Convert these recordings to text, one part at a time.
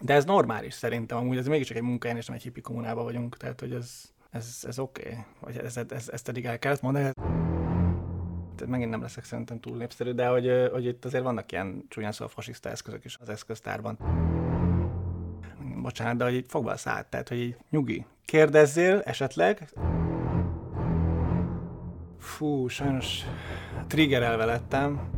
De ez normális szerintem, amúgy ez mégiscsak egy munkahelyen, és nem egy hippi kommunában vagyunk, tehát hogy ez, ez, ez oké, okay. vagy ez, ez, ez, ezt eddig el kellett mondani. Tehát megint nem leszek szerintem túl népszerű, de hogy, hogy itt azért vannak ilyen csúnyán szóval fasiszta eszközök is az eszköztárban. Bocsánat, de hogy így fogva a szállt, tehát hogy így nyugi. Kérdezzél esetleg. Fú, sajnos triggerelve lettem.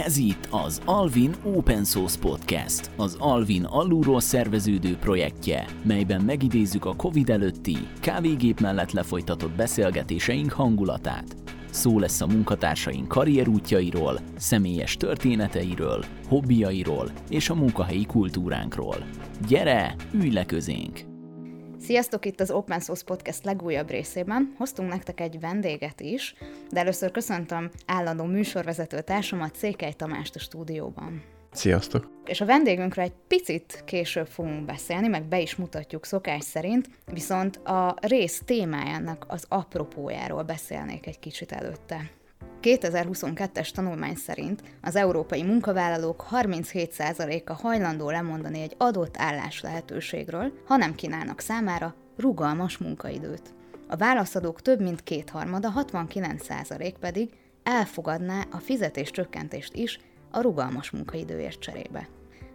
Ez itt az Alvin Open Source Podcast, az Alvin alulról szerveződő projektje, melyben megidézzük a Covid előtti, kávégép mellett lefolytatott beszélgetéseink hangulatát. Szó lesz a munkatársaink karrierútjairól, személyes történeteiről, hobbiairól és a munkahelyi kultúránkról. Gyere, ülj le közénk! Sziasztok! Itt az Open Source Podcast legújabb részében. Hoztunk nektek egy vendéget is, de először köszöntöm állandó műsorvezető társamat, Székely Tamást a stúdióban. Sziasztok! És a vendégünkről egy picit később fogunk beszélni, meg be is mutatjuk szokás szerint, viszont a rész témájának az apropójáról beszélnék egy kicsit előtte. 2022-es tanulmány szerint az európai munkavállalók 37%-a hajlandó lemondani egy adott állás lehetőségről, ha nem kínálnak számára rugalmas munkaidőt. A válaszadók több mint kétharmada, 69% pedig elfogadná a fizetés csökkentést is a rugalmas munkaidőért cserébe.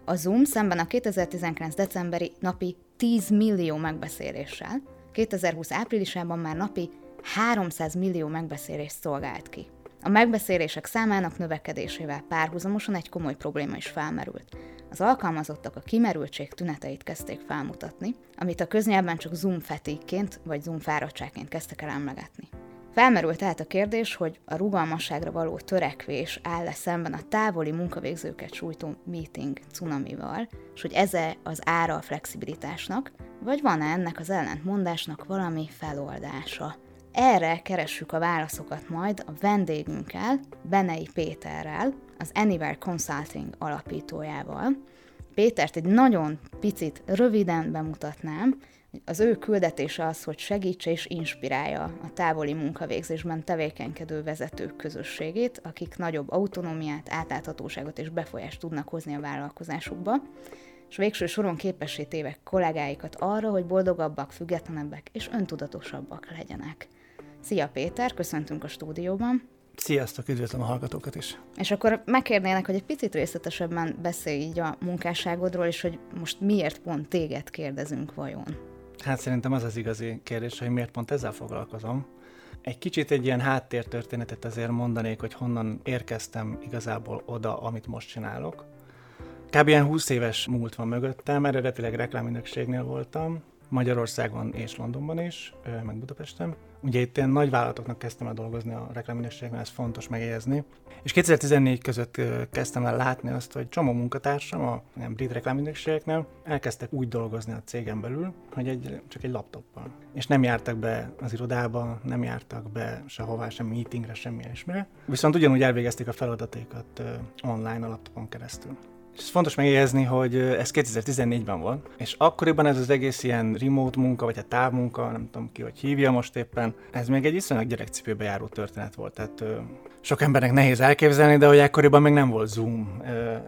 A Zoom szemben a 2019. decemberi napi 10 millió megbeszéléssel 2020 áprilisában már napi 300 millió megbeszélést szolgált ki. A megbeszélések számának növekedésével párhuzamosan egy komoly probléma is felmerült. Az alkalmazottak a kimerültség tüneteit kezdték felmutatni, amit a köznyelben csak Zoom fetékként vagy Zoom fáradtságként kezdtek el emlegetni. Felmerült tehát a kérdés, hogy a rugalmasságra való törekvés áll-e szemben a távoli munkavégzőket sújtó meeting cunamival, és hogy ez -e az ára a flexibilitásnak, vagy van-e ennek az ellentmondásnak valami feloldása. Erre keressük a válaszokat majd a vendégünkkel, Benei Péterrel, az Anywhere Consulting alapítójával. Pétert egy nagyon picit röviden bemutatnám, az ő küldetése az, hogy segítse és inspirálja a távoli munkavégzésben tevékenykedő vezetők közösségét, akik nagyobb autonómiát, átláthatóságot és befolyást tudnak hozni a vállalkozásukba, és végső soron képessé tévek kollégáikat arra, hogy boldogabbak, függetlenebbek és öntudatosabbak legyenek. Szia Péter, köszöntünk a stúdióban. Sziasztok, üdvözlöm a hallgatókat is. És akkor megkérnélek, hogy egy picit részletesebben beszélj így a munkásságodról, és hogy most miért pont téged kérdezünk vajon? Hát szerintem az az igazi kérdés, hogy miért pont ezzel foglalkozom. Egy kicsit egy ilyen háttértörténetet azért mondanék, hogy honnan érkeztem igazából oda, amit most csinálok. Kb. ilyen 20 éves múlt van mögöttem, eredetileg reklámügynökségnél voltam, Magyarországon és Londonban is, meg Budapesten. Ugye itt ilyen nagy vállalatoknak kezdtem el dolgozni a reklámügynökségben, ez fontos megjegyezni. És 2014 között kezdtem el látni azt, hogy csomó munkatársam a ilyen brit reklámügynökségeknél elkezdtek úgy dolgozni a cégen belül, hogy egy, csak egy laptoppal. És nem jártak be az irodába, nem jártak be sehová, sem meetingre, semmi ilyesmire. Viszont ugyanúgy elvégezték a feladatékat online a laptopon keresztül. És fontos megjegyezni, hogy ez 2014-ben volt, és akkoriban ez az egész ilyen remote munka, vagy a hát távmunka, nem tudom ki, hogy hívja most éppen, ez még egy iszonylag gyerekcipőbe járó történet volt. Tehát sok embernek nehéz elképzelni, de hogy ekkoriban még nem volt Zoom.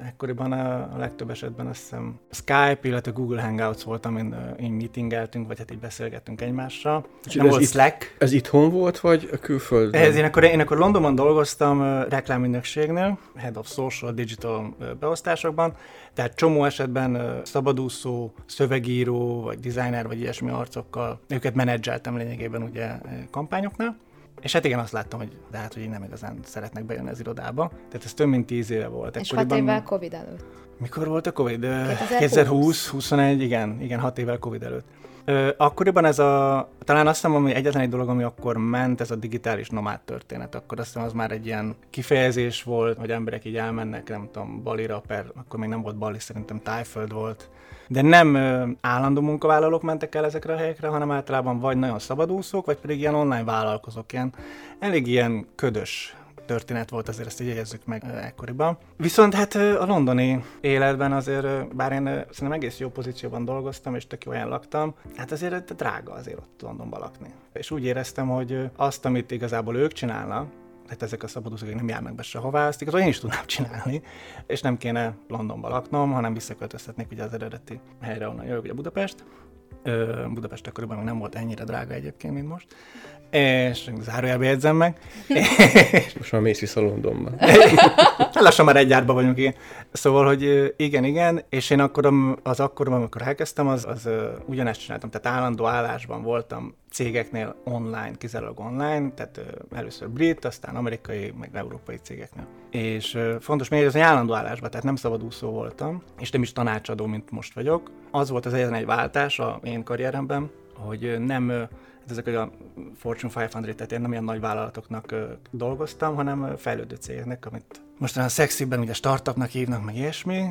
Ekkoriban a, legtöbb esetben azt hiszem Skype, illetve Google Hangouts volt, amin így meetingeltünk, vagy hát így beszélgettünk egymással. És nem ez volt itt, Slack. Ez itthon volt, vagy a külföldön? Ez én akkor, én akkor Londonban dolgoztam reklámügynökségnél, Head of Social Digital beosztásokban, tehát csomó esetben szabadúszó, szövegíró, vagy designer, vagy ilyesmi arcokkal őket menedzseltem lényegében ugye kampányoknál. És hát igen, azt láttam, hogy de hát, hogy nem igazán szeretnek bejönni az irodába. Tehát ez több mint tíz éve volt. És hat évvel Covid előtt. Mikor volt a Covid? 2020, 21, igen, igen, hat évvel Covid előtt. Ö, akkoriban ez a, talán azt hiszem, hogy egyetlen egy dolog, ami akkor ment, ez a digitális nomád történet. Akkor azt hiszem, az már egy ilyen kifejezés volt, hogy emberek így elmennek, nem tudom, Balira, per, akkor még nem volt Bali, szerintem Tájföld volt. De nem állandó munkavállalók mentek el ezekre a helyekre, hanem általában vagy nagyon szabadúszók, vagy pedig ilyen online vállalkozók, ilyen elég ilyen ködös történet volt, azért ezt így jegyezzük meg ekkoriban. Viszont hát a londoni életben azért, bár én szerintem egész jó pozícióban dolgoztam, és tök jó helyen laktam, hát azért drága azért ott Londonban lakni. És úgy éreztem, hogy azt, amit igazából ők csinálnak, tehát ezek a szabadúszók nem járnak be sehová, azt igazán én is tudnám csinálni, és nem kéne Londonba laknom, hanem visszaköltözhetnék ugye az eredeti helyre, onnan jövök, ugye Budapest. Budapest akkoriban még nem volt ennyire drága egyébként, mint most. És zárójelbe jegyzem meg. Most már mész vissza Londonba. Lassan már egy gyárban vagyunk, igen. Szóval, hogy igen, igen, és én akkor az akkor, amikor elkezdtem, az, az ugyanezt csináltam, tehát állandó állásban voltam cégeknél online, kizárólag online, tehát először brit, aztán amerikai, meg európai cégeknél. És fontos még, hogy az állandó állásban, tehát nem szabadúszó voltam, és nem is tanácsadó, mint most vagyok. Az volt az egyetlen egy váltás a én karrieremben, hogy nem ezek a Fortune 500, tehát én nem ilyen nagy vállalatoknak dolgoztam, hanem fejlődő cégeknek, amit mostanában szexibben ugye startupnak hívnak, meg ilyesmi,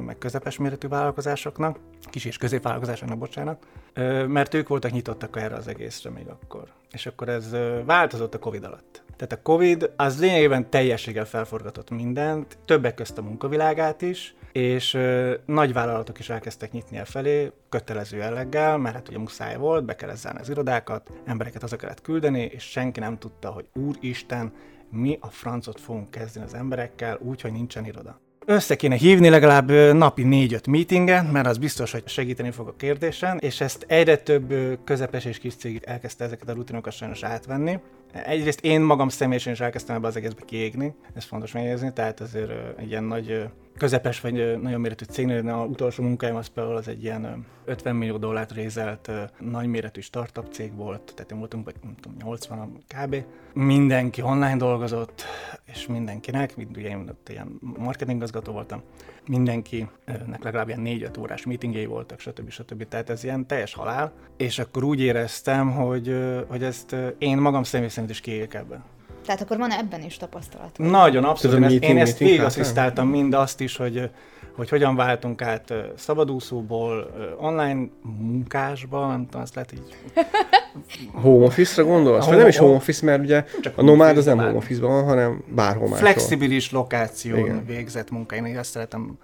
meg közepes méretű vállalkozásoknak, kis és középvállalkozásoknak, bocsánat, ö, mert ők voltak nyitottak erre az egészre még akkor. És akkor ez változott a Covid alatt. Tehát a Covid az lényegében teljességgel felforgatott mindent, többek közt a munkavilágát is, és ö, nagy vállalatok is elkezdtek nyitni el felé, kötelező jelleggel, mert hát ugye muszáj volt, be kellett zárni az irodákat, embereket haza kellett küldeni, és senki nem tudta, hogy úristen, mi a francot fogunk kezdeni az emberekkel, úgy, hogy nincsen iroda. Össze kéne hívni legalább napi 4-5 meetinget, mert az biztos, hogy segíteni fog a kérdésen, és ezt egyre több közepes és kis cég elkezdte ezeket a rutinokat sajnos átvenni. Egyrészt én magam személyesen is elkezdtem ebbe az egészbe kiégni, ez fontos megjegyezni, tehát azért egy ilyen nagy közepes vagy nagyon méretű cégnél, a utolsó munkáim az például az egy ilyen 50 millió dollárt rézelt nagyméretű startup cég volt, tehát én voltunk vagy nem tudom, 80 kb. Mindenki online dolgozott, és mindenkinek, mint ugye én ott ilyen marketingazgató voltam, mindenkinek legalább ilyen 4-5 órás meetingjei voltak, stb. stb. Tehát ez ilyen teljes halál, és akkor úgy éreztem, hogy, hogy ezt én magam személy szerint is kiégek ebben. Tehát akkor van ebben is tapasztalat? Nagyon, abszolút. Én, meeting, én ezt végigasszisztáltam mind azt is, hogy hogy hogyan váltunk át szabadúszóból online munkásba, nem tudom, azt lehet így... Home office-ra gondolsz? Vagy nem is home office, mert ugye Csak a nomád az nem home office van, hanem bárhol máshol. Flexibilis lokáción Igen. végzett munka. Én azt szeretem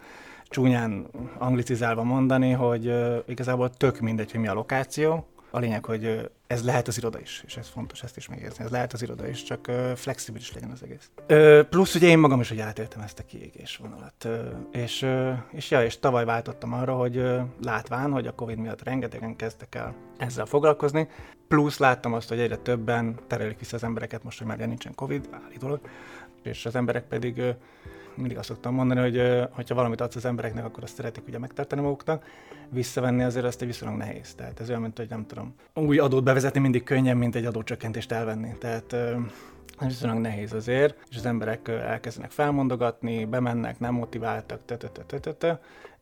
csúnyán anglicizálva mondani, hogy uh, igazából tök mindegy, hogy mi a lokáció, a lényeg, hogy ez lehet az iroda is, és ez fontos ezt is megérzni, ez lehet az iroda is, csak flexibilis legyen az egész. Plusz ugye én magam is, hogy átéltem ezt a kiégés vonalat, és, és ja, és tavaly váltottam arra, hogy látván, hogy a Covid miatt rengetegen kezdtek el ezzel foglalkozni, plusz láttam azt, hogy egyre többen terelik vissza az embereket most, hogy már nincsen Covid, állítólag, és az emberek pedig mindig azt szoktam mondani, hogy hogyha valamit adsz az embereknek, akkor azt szeretik ugye megtartani maguknak, visszavenni azért azt egy viszonylag nehéz. Tehát ez olyan, mint hogy nem tudom, új adót bevezetni mindig könnyen, mint egy adócsökkentést elvenni. Tehát ez viszonylag nehéz azért, és az emberek elkezdenek felmondogatni, bemennek, nem motiváltak,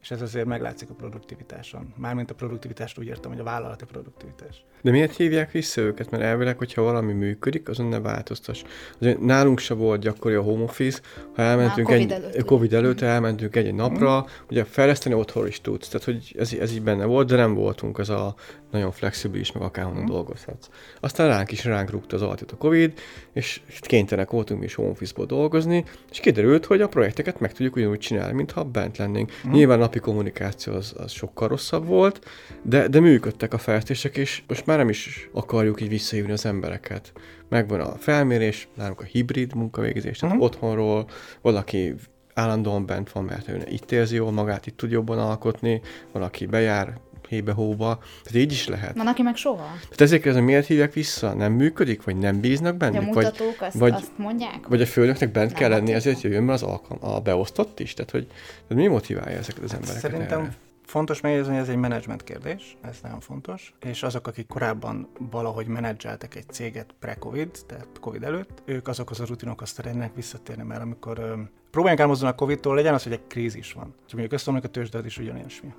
és ez azért meglátszik a produktivitáson. Mármint a produktivitást úgy értem, hogy a vállalati produktivitás. De miért hívják vissza őket? Mert elvileg, hogyha valami működik, azon ne változtass. Azért nálunk se volt gyakori a home office, ha elmentünk COVID egy, előtt. COVID előtt, elmentünk egy, egy napra, mm. ugye fejleszteni otthon is tudsz, tehát hogy ez, ez így benne volt, de nem voltunk az a nagyon flexibilis, meg akárhonnan mm. dolgozhatsz. Aztán ránk is ránk rúgta az altit a Covid, és kénytelenek voltunk mi is home office dolgozni, és kiderült, hogy a projekteket meg tudjuk ugyanúgy csinálni, mintha bent lennénk. Mm. Nyilván napi kommunikáció az, az sokkal rosszabb volt, de, de működtek a fejlesztések, és most már nem is akarjuk így visszahívni az embereket. Megvan a felmérés, nálunk a hibrid munkavégzés, tehát uh-huh. otthonról, valaki állandóan bent van, mert ő itt érzi jól magát, itt tud jobban alkotni, valaki bejár hébe-hóba, tehát így is lehet. Van, aki meg soha. Tehát ezért ez miért hívják vissza? Nem működik, vagy nem bíznak bennük? A mutatók vagy, azt, vagy, azt mondják? Vagy a főnöknek bent nem kell lenni, ezért jöjjön be az alkalm, a beosztott is? Tehát, hogy tehát mi motiválja ezeket az embereket Szerintem erre? Fontos megjegyezni, hogy ez egy menedzsment kérdés, ez nagyon fontos, és azok, akik korábban valahogy menedzseltek egy céget pre-covid, tehát covid előtt, ők azokhoz a rutinokhoz szeretnének visszatérni, mert amikor próbáljunk elmozdulni a Covid-tól, legyen az, hogy egy krízis van. Csak mondjuk összeomlik a tőzsdőt is ugyanismi.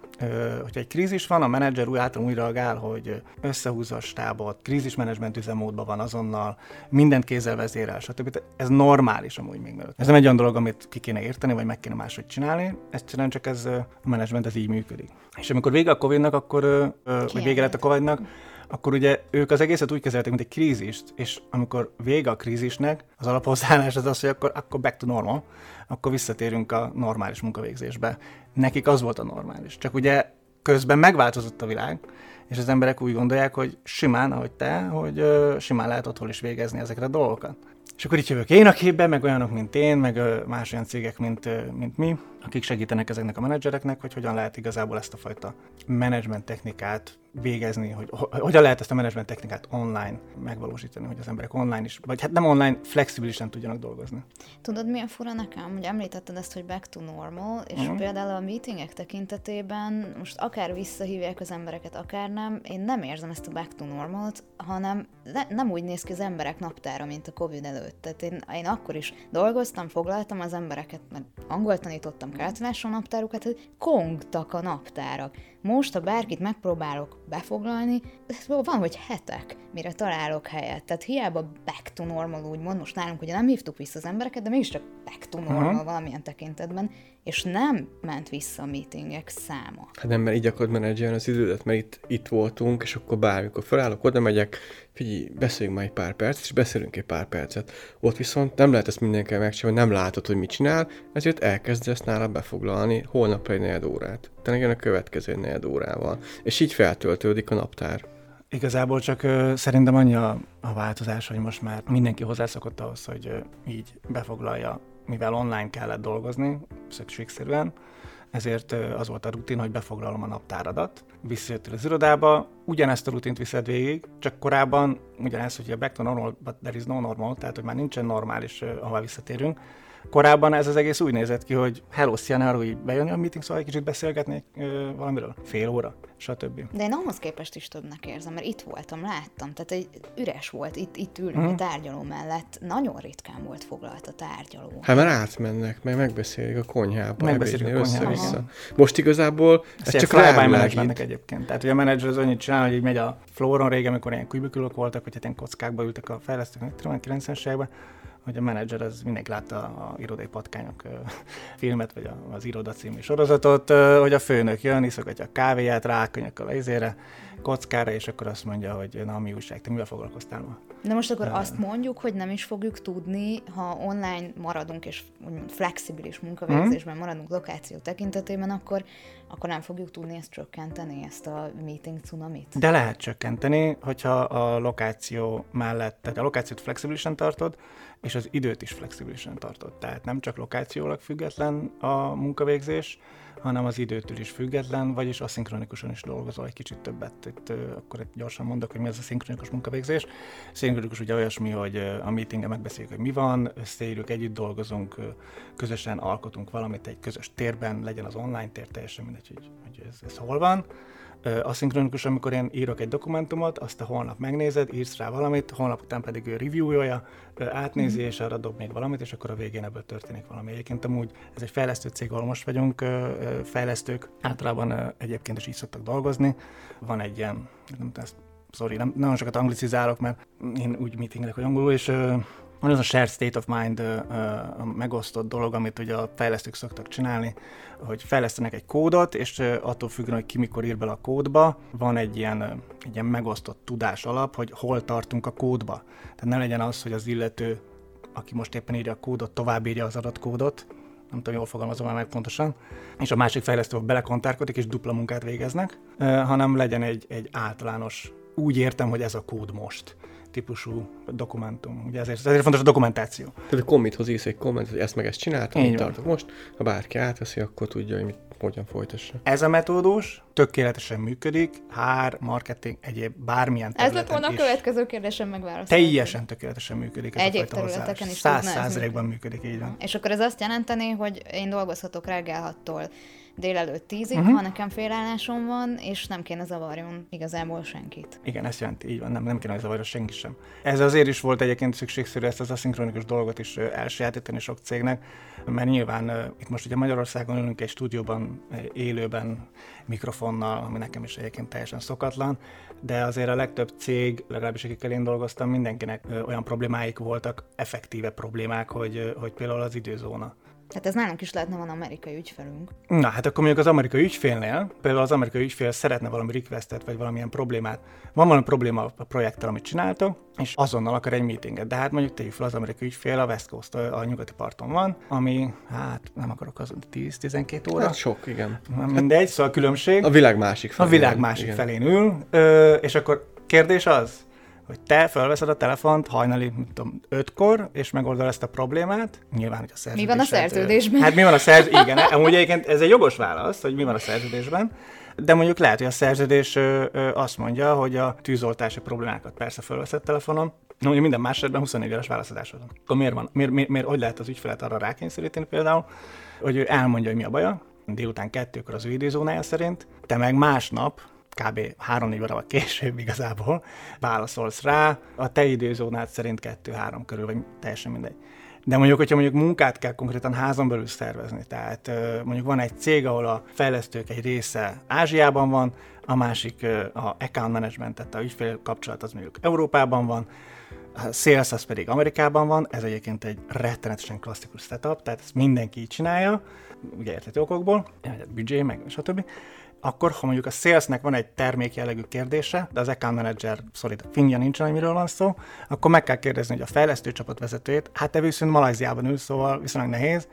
Hogyha egy krízis van, a menedzser úgy általán úgy reagál, hogy összehúzza a stábot, krízismenedzsment üzemmódban van azonnal, mindent kézzel vezérel, stb. Ez normális amúgy még mielőtt. Ez nem egy olyan dolog, amit ki kéne érteni, vagy meg kéne máshogy csinálni, egyszerűen csak ez a menedzsment ez így működik. És amikor vége a Covid-nak, akkor, vagy vége lett a Covid-nak, akkor ugye ők az egészet úgy kezelték, mint egy krízist, és amikor vége a krízisnek, az alaphozzáállás az az, hogy akkor, akkor back to normal, akkor visszatérünk a normális munkavégzésbe. Nekik az volt a normális. Csak ugye közben megváltozott a világ, és az emberek úgy gondolják, hogy simán, ahogy te, hogy ö, simán lehet otthon is végezni ezeket a dolgokat. És akkor itt jövök én a képbe, meg olyanok, mint én, meg más olyan cégek, mint, mint mi, akik segítenek ezeknek a menedzsereknek, hogy hogyan lehet igazából ezt a fajta menedzsment technikát végezni, hogy hogyan lehet ezt a menedzsment technikát online megvalósítani, hogy az emberek online is, vagy hát nem online, flexibilisen tudjanak dolgozni. Tudod, milyen fura nekem, hogy említetted ezt, hogy back to normal, és uh-huh. például a meetingek tekintetében most akár visszahívják az embereket, akár nem, én nem érzem ezt a back to normal-t, hanem ne, nem úgy néz ki az emberek naptára, mint a Covid előtt. Tehát én, én akkor is dolgoztam, foglaltam az embereket, mert angol tanítottam, kellett a naptárukat, hogy kongtak a naptárak. Most, ha bárkit megpróbálok befoglalni, van, hogy hetek, mire találok helyet. Tehát hiába back to normal, úgymond, most nálunk ugye nem hívtuk vissza az embereket, de mégiscsak back to normal uh-huh. valamilyen tekintetben, és nem ment vissza a meetingek száma. Hát nem, mert így akarod menedzselni az idődet, mert itt, itt voltunk, és akkor bármikor felállok, oda megyek, figyelj, beszéljünk már egy pár percet, és beszélünk egy pár percet. Ott viszont nem lehet ezt mindenkivel megcsinálni, nem látod, hogy mit csinál, ezért elkezdesz nála befoglalni holnapra egy negyed órát. Te a következő negyed órával. És így feltöltődik a naptár. Igazából csak ö, szerintem annyi a, a változás, hogy most már mindenki hozzászokott ahhoz, hogy ö, így befoglalja, mivel online kellett dolgozni, szükségszerűen, ezért az volt a rutin, hogy befoglalom a naptáradat, visszajöttél az irodába, ugyanezt a rutint viszed végig, csak korábban ugyanez, hogy a back to normal, but there is no normal, tehát hogy már nincsen normális, ahol visszatérünk, Korábban ez az egész úgy nézett ki, hogy hello, szia, ne hogy bejönni a meeting, szóval egy kicsit beszélgetnék ö, valamiről, fél óra, stb. De én ahhoz képest is többnek érzem, mert itt voltam, láttam, tehát egy üres volt, itt, itt ülünk hmm. a tárgyaló mellett, nagyon ritkán volt foglalt a tárgyaló. Hát már átmennek, meg megbeszélik a konyhába, megbeszélik a konyhába. össze-vissza. Most igazából ez, ez csak mennek egyébként. Tehát, hogy a menedzser az annyit csinál, hogy így megy a flóron régen, amikor ilyen kubikülök voltak, hogy hát ilyen kockákba ültek a fejlesztők, 90-es években, hogy a menedzser az mindenki látta a irodai patkányok filmet, vagy az iroda című sorozatot, hogy a főnök jön, iszogatja a kávéját, rákönyökkel a izére, kockára, és akkor azt mondja, hogy na, mi újság, te mivel foglalkoztál ma? De most akkor uh, azt mondjuk, hogy nem is fogjuk tudni, ha online maradunk, és úgymond flexibilis munkavégzésben maradunk lokáció tekintetében, akkor, akkor nem fogjuk tudni ezt csökkenteni, ezt a meeting cunamit. De lehet csökkenteni, hogyha a lokáció mellett, tehát a lokációt flexibilisen tartod, és az időt is flexibilisen tartod. Tehát nem csak lokációlag független a munkavégzés, hanem az időtől is független, vagyis aszinkronikusan is dolgozol egy kicsit többet. Itt akkor egy gyorsan mondok, hogy mi ez a szinkronikus munkavégzés. Szinkronikus ugye olyasmi, hogy a meetingen megbeszéljük, hogy mi van, összeírjuk, együtt dolgozunk, közösen alkotunk valamit egy közös térben, legyen az online tér, teljesen mindegy, hogy, hogy ez, ez hol van aszinkronikus, amikor én írok egy dokumentumot, azt a holnap megnézed, írsz rá valamit, holnap után pedig ő reviewolja, átnézi, mm-hmm. és arra dob még valamit, és akkor a végén ebből történik valami. Egyébként amúgy ez egy fejlesztő cég, ahol most vagyunk fejlesztők, általában egyébként is így szoktak dolgozni. Van egy ilyen, nem tudom, sorry, nem, nagyon sokat anglicizálok, mert én úgy meetingelek, hogy angolul, és van az a shared state of mind a megosztott dolog, amit ugye a fejlesztők szoktak csinálni, hogy fejlesztenek egy kódot, és attól függően, hogy ki mikor ír bele a kódba, van egy ilyen, egy ilyen megosztott tudás alap, hogy hol tartunk a kódba. Tehát ne legyen az, hogy az illető, aki most éppen írja a kódot, tovább írja az adott kódot, nem tudom, jól fogalmazom már meg pontosan, és a másik fejlesztő belekontárkodik, és dupla munkát végeznek, hanem legyen egy, egy általános, úgy értem, hogy ez a kód most típusú dokumentum. Ugye ezért, ezért fontos a dokumentáció. Tehát a commithoz írsz egy komment, hogy ezt meg ezt csináltam, így tartok most. Ha bárki átveszi, akkor tudja, hogy mit, hogyan folytassa. Ez a metódus tökéletesen működik, hár, marketing, egyéb, bármilyen területen Ez lett volna a következő kérdésem megválaszolni. Teljesen tökéletesen működik ez egyéb a területeken is Száz százalékban működik, így van. És akkor ez azt jelenteni, hogy én dolgozhatok reggel 6-tól délelőtt tízig, uh-huh. ha nekem félállásom van, és nem kéne zavarjon igazából senkit. Igen, ezt jelenti, így van, nem, nem kéne zavarjon senki sem. Ez azért is volt egyébként szükségszerű ezt az aszinkronikus dolgot is elsajátítani sok cégnek, mert nyilván itt most ugye Magyarországon ülünk egy stúdióban, élőben, mikrofonnal, ami nekem is egyébként teljesen szokatlan, de azért a legtöbb cég, legalábbis akikkel én dolgoztam, mindenkinek olyan problémáik voltak, effektíve problémák, hogy, hogy például az időzóna tehát ez nálunk is lehetne van amerikai ügyfelünk. Na, hát akkor mondjuk az amerikai ügyfélnél, például az amerikai ügyfél szeretne valami requestet, vagy valamilyen problémát. Van valami probléma a projekttel, amit csináltok, és azonnal akar egy meetinget. De hát mondjuk tegyük fel, az amerikai ügyfél a West Coast, a nyugati parton van, ami, hát nem akarok az 10-12 óra. Hát sok, igen. Mindegy, szóval a különbség. A világ másik felén. A világ másik igen. felén ül, ö, és akkor kérdés az, hogy te felveszed a telefont hajnali, nem tudom, ötkor, és megoldod ezt a problémát. Nyilván, hogy a szerződés. Mi van a szerződésben? Hát mi van a szerződésben? Igen, amúgy egyébként ez egy jogos válasz, hogy mi van a szerződésben. De mondjuk lehet, hogy a szerződés azt mondja, hogy a tűzoltási problémákat persze felveszed telefonon, No, mondjuk minden más esetben 24 éves válaszadásod van. Akkor miért van? Miért, miért, miért, hogy lehet az ügyfelet arra rákényszeríteni például, hogy ő elmondja, hogy mi a baja, délután kettőkor az ő időzónája szerint, te meg másnap kb. 3-4 órával később igazából válaszolsz rá, a te időzónád szerint 2-3 körül, vagy teljesen mindegy. De mondjuk, hogyha mondjuk munkát kell konkrétan házon belül szervezni, tehát mondjuk van egy cég, ahol a fejlesztők egy része Ázsiában van, a másik a account management, tehát a ügyfél kapcsolat az mondjuk Európában van, a sales az pedig Amerikában van, ez egyébként egy rettenetesen klasszikus setup, tehát ezt mindenki így csinálja, ugye értető okokból, büdzsé, meg stb akkor ha mondjuk a salesnek van egy termék jellegű kérdése, de az account manager szorít fingja nincsen, hogy miről van szó, akkor meg kell kérdezni, hogy a fejlesztő csapat vezetőjét, hát te viszont Malajziában ül, szóval viszonylag nehéz,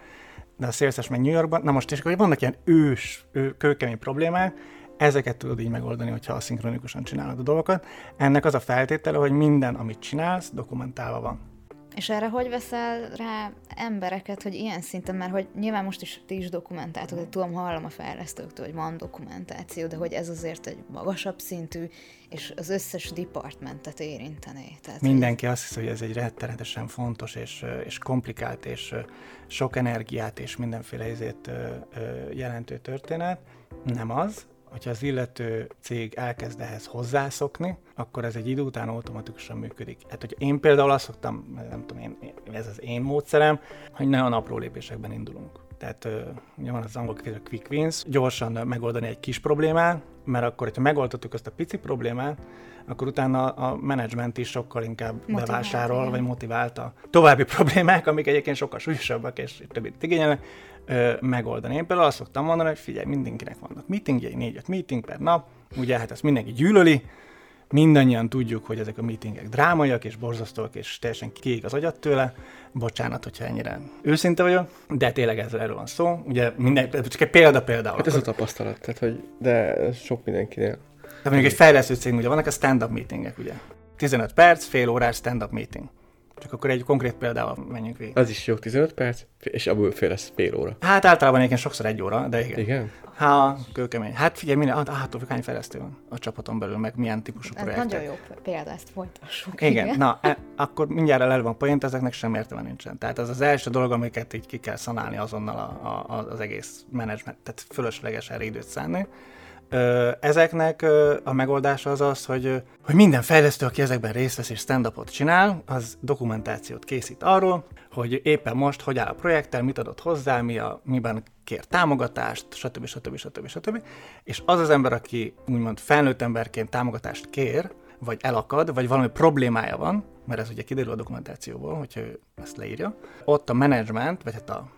de a sales meg New Yorkban, na most is akkor vannak ilyen ős, ő, kőkemény problémák, ezeket tudod így megoldani, hogyha szinkronikusan csinálod a dolgokat. Ennek az a feltétele, hogy minden, amit csinálsz, dokumentálva van. És erre hogy veszel rá embereket, hogy ilyen szinten, mert hogy nyilván most is ti is dokumentáltok, de tudom, hallom a fejlesztőktől, hogy van dokumentáció, de hogy ez azért egy magasabb szintű, és az összes departmentet érintené. Tehát Mindenki azt hiszi, hogy ez egy rettenetesen fontos és, és komplikált és sok energiát és mindenféle izét jelentő történet. Nem az, hogyha az illető cég elkezd ehhez hozzászokni, akkor ez egy idő után automatikusan működik. Hát, hogy én például azt szoktam, nem tudom, én, ez az én módszerem, hogy nagyon apró lépésekben indulunk. Tehát ugye van az angol kifejezés quick wins, gyorsan megoldani egy kis problémát, mert akkor, hogyha megoldottuk azt a pici problémát, akkor utána a menedzsment is sokkal inkább Motivált, bevásárol, igen. vagy motiválta további problémák, amik egyébként sokkal súlyosabbak és többit igényelnek, ö, megoldani. Én például azt szoktam mondani, hogy figyelj, mindenkinek vannak meetingjei, négy-öt meeting per nap, ugye hát ezt mindenki gyűlöli, mindannyian tudjuk, hogy ezek a meetingek drámaiak és borzasztóak, és teljesen kiég az agyat tőle. Bocsánat, hogyha ennyire őszinte vagyok, de tényleg ezzel erről van szó. Ugye minden, csak egy példa például. Hát ez a tapasztalat, tehát hogy, de sok mindenkinél. De mondjuk egy fejlesztő cég, ugye vannak a stand-up meetingek, ugye. 15 perc, fél órás stand-up meeting. Csak akkor egy konkrét példával menjünk végig. Az is jó, 15 perc, és abból fél lesz fél óra. Hát általában egyébként sokszor egy óra, de igen. Igen? Hát, kőkemény. Hát figyelj, minden, hát, hát hány fejlesztő van a csapaton belül, meg milyen típusú Ez projektek. nagyon jó példa, ezt folytassuk. Igen, igen. na, e, akkor mindjárt elő van point, ezeknek sem értelme nincsen. Tehát ez az első dolog, amiket így ki kell szanálni azonnal a, a, az egész menedzsment, tehát fölösleges erre időt szánni. Ezeknek a megoldása az az, hogy, hogy minden fejlesztő, aki ezekben részt vesz és stand-upot csinál, az dokumentációt készít arról, hogy éppen most hogy áll a projekttel, mit adott hozzá, mi a, miben kér támogatást, stb. stb. stb. stb. És az az ember, aki úgymond felnőtt emberként támogatást kér, vagy elakad, vagy valami problémája van, mert ez ugye kiderül a dokumentációból, hogyha ő ezt leírja, ott a menedzsment, vagy hát a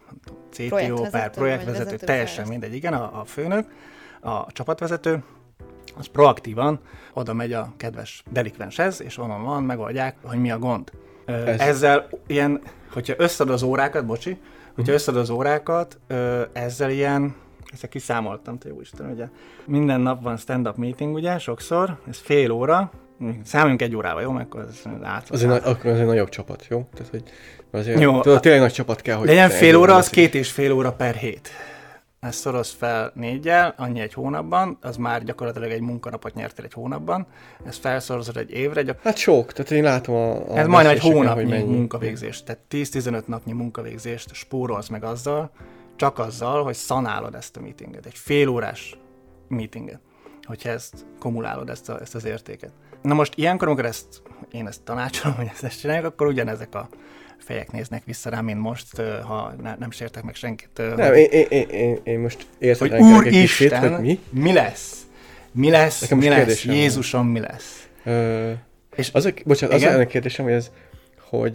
CTO, per projektvezető, teljesen mindegy, igen, a, a főnök, a csapatvezető, az proaktívan oda megy a kedves delikvenshez, és onnan van, megoldják, hogy mi a gond. Ez... Ezzel ilyen, hogyha összead az órákat, bocsi, hogyha uh összead az órákat, ezzel ilyen, ezt kiszámoltam, te jó Isten, ugye, minden nap van stand-up meeting, ugye, sokszor, ez fél óra, számoljunk egy órával, jó? Mert akkor ez át. Azért, na, akkor az egy nagyobb csapat, jó? Tehát, hogy azért, jó, tudod, tényleg nagy csapat kell, hogy... Legyen fél óra, az két és fél óra per hét ezt szoroz fel négyel, annyi egy hónapban, az már gyakorlatilag egy munkanapot nyertél egy hónapban, ezt felszorozod egy évre. Gyak... Hát sok, tehát én látom a, a Ez majdnem egy hónapnyi munkavégzést, tehát 10-15 napnyi munkavégzést spórolsz meg azzal, csak azzal, hogy szanálod ezt a meetinget, egy fél órás meetinget, hogyha ezt kumulálod, ezt, a, ezt az értéket. Na most ilyenkor, amikor ezt, én ezt tanácsolom, hogy ezt csináljuk, akkor ugyanezek a fejek néznek vissza rám, mint most, ha ne, nem sértek meg senkit. Nem, hogy, én, én, én, én most értem hogy Úristen, hogy mi? mi lesz? Mi lesz? Nekem mi lesz? Jézusom, mi lesz? Ö, és az a, bocsánat, igen? az a kérdésem, hogy ez, hogy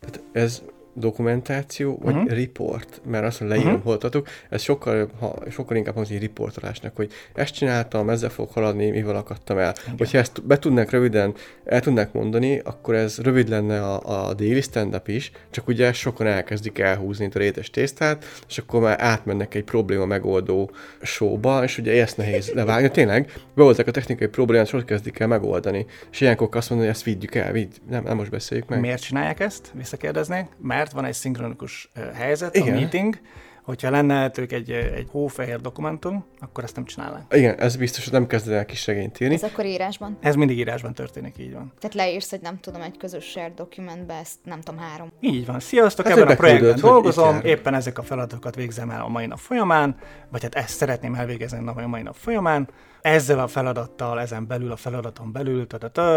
tehát ez dokumentáció, vagy uh-huh. report, mert azt, hogy leírom, uh-huh. hol tartok, ez sokkal, ha, sokkal inkább hangzik riportolásnak, hogy ezt csináltam, ezzel fog haladni, mivel akadtam el. Igen. Hogyha ezt be tudnánk röviden, el tudnák mondani, akkor ez rövid lenne a, a déli stand is, csak ugye sokan elkezdik elhúzni a rétes tésztát, és akkor már átmennek egy probléma megoldó showba, és ugye ezt nehéz levágni. Tényleg, bevoltak a technikai problémát, és ott kezdik el megoldani. És ilyenkor azt mondani, hogy ezt vigyük el, vigy, nem, nem most beszéljük meg. Miért csinálják ezt? Visszakérdeznék. Mert van egy szinkronikus helyzet, Igen. a meeting, hogyha lenne ők egy, egy hófehér dokumentum, akkor ezt nem csinálnánk. Igen, ez biztos, hogy nem kezded el kis regényt írni. Ez akkor írásban? Ez mindig írásban történik, így van. Tehát leírsz, hogy nem tudom, egy közös shared dokumentbe, ezt nem tudom, három. Így van. Sziasztok, hát ebben a projektben dolgozom, éppen ezek a feladatokat végzem el a mai nap folyamán, vagy hát ezt szeretném elvégezni a mai nap folyamán. Ezzel a feladattal, ezen belül, a feladaton belül,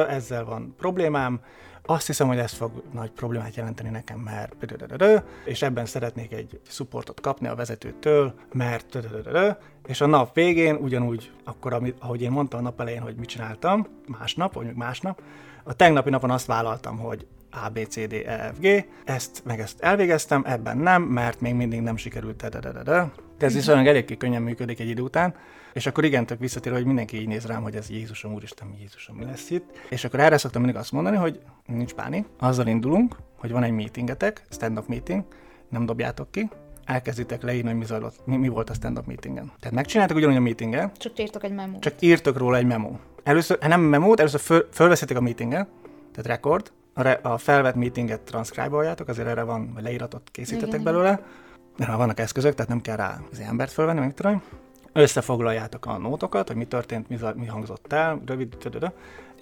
ezzel van problémám, azt hiszem, hogy ez fog nagy problémát jelenteni nekem, mert és ebben szeretnék egy supportot kapni a vezetőtől, mert és a nap végén ugyanúgy, akkor, ahogy én mondtam a nap elején, hogy mit csináltam, másnap, vagy másnap, a tegnapi napon azt vállaltam, hogy a, B, C, D, E, F, G, ezt meg ezt elvégeztem, ebben nem, mert még mindig nem sikerült, de ez viszonylag eléggé könnyen működik egy idő után, és akkor igen, tök visszatér, hogy mindenki így néz rám, hogy ez Jézusom, Úristen, Jézusom, mi lesz itt. És akkor erre szoktam mindig azt mondani, hogy nincs pánik, azzal indulunk, hogy van egy meetingetek, stand-up meeting, nem dobjátok ki, elkezditek leírni, hogy mi, zajlott, mi, mi volt a stand-up meetingen. Tehát megcsináltak ugyanúgy a meetingen. Csak írtok egy memót. Csak írtok róla egy memó. Először, nem memót, először föl, fölveszitek a meetinget, tehát rekord, a, re, a felvett meetinget transzkrájboljátok, azért erre van, vagy leíratot készítetek igen, belőle, mert vannak eszközök, tehát nem kell rá az embert fölvenni, meg tudom összefoglaljátok a nótokat, hogy mi történt, mi, mi hangzott el, rövid, tödödö,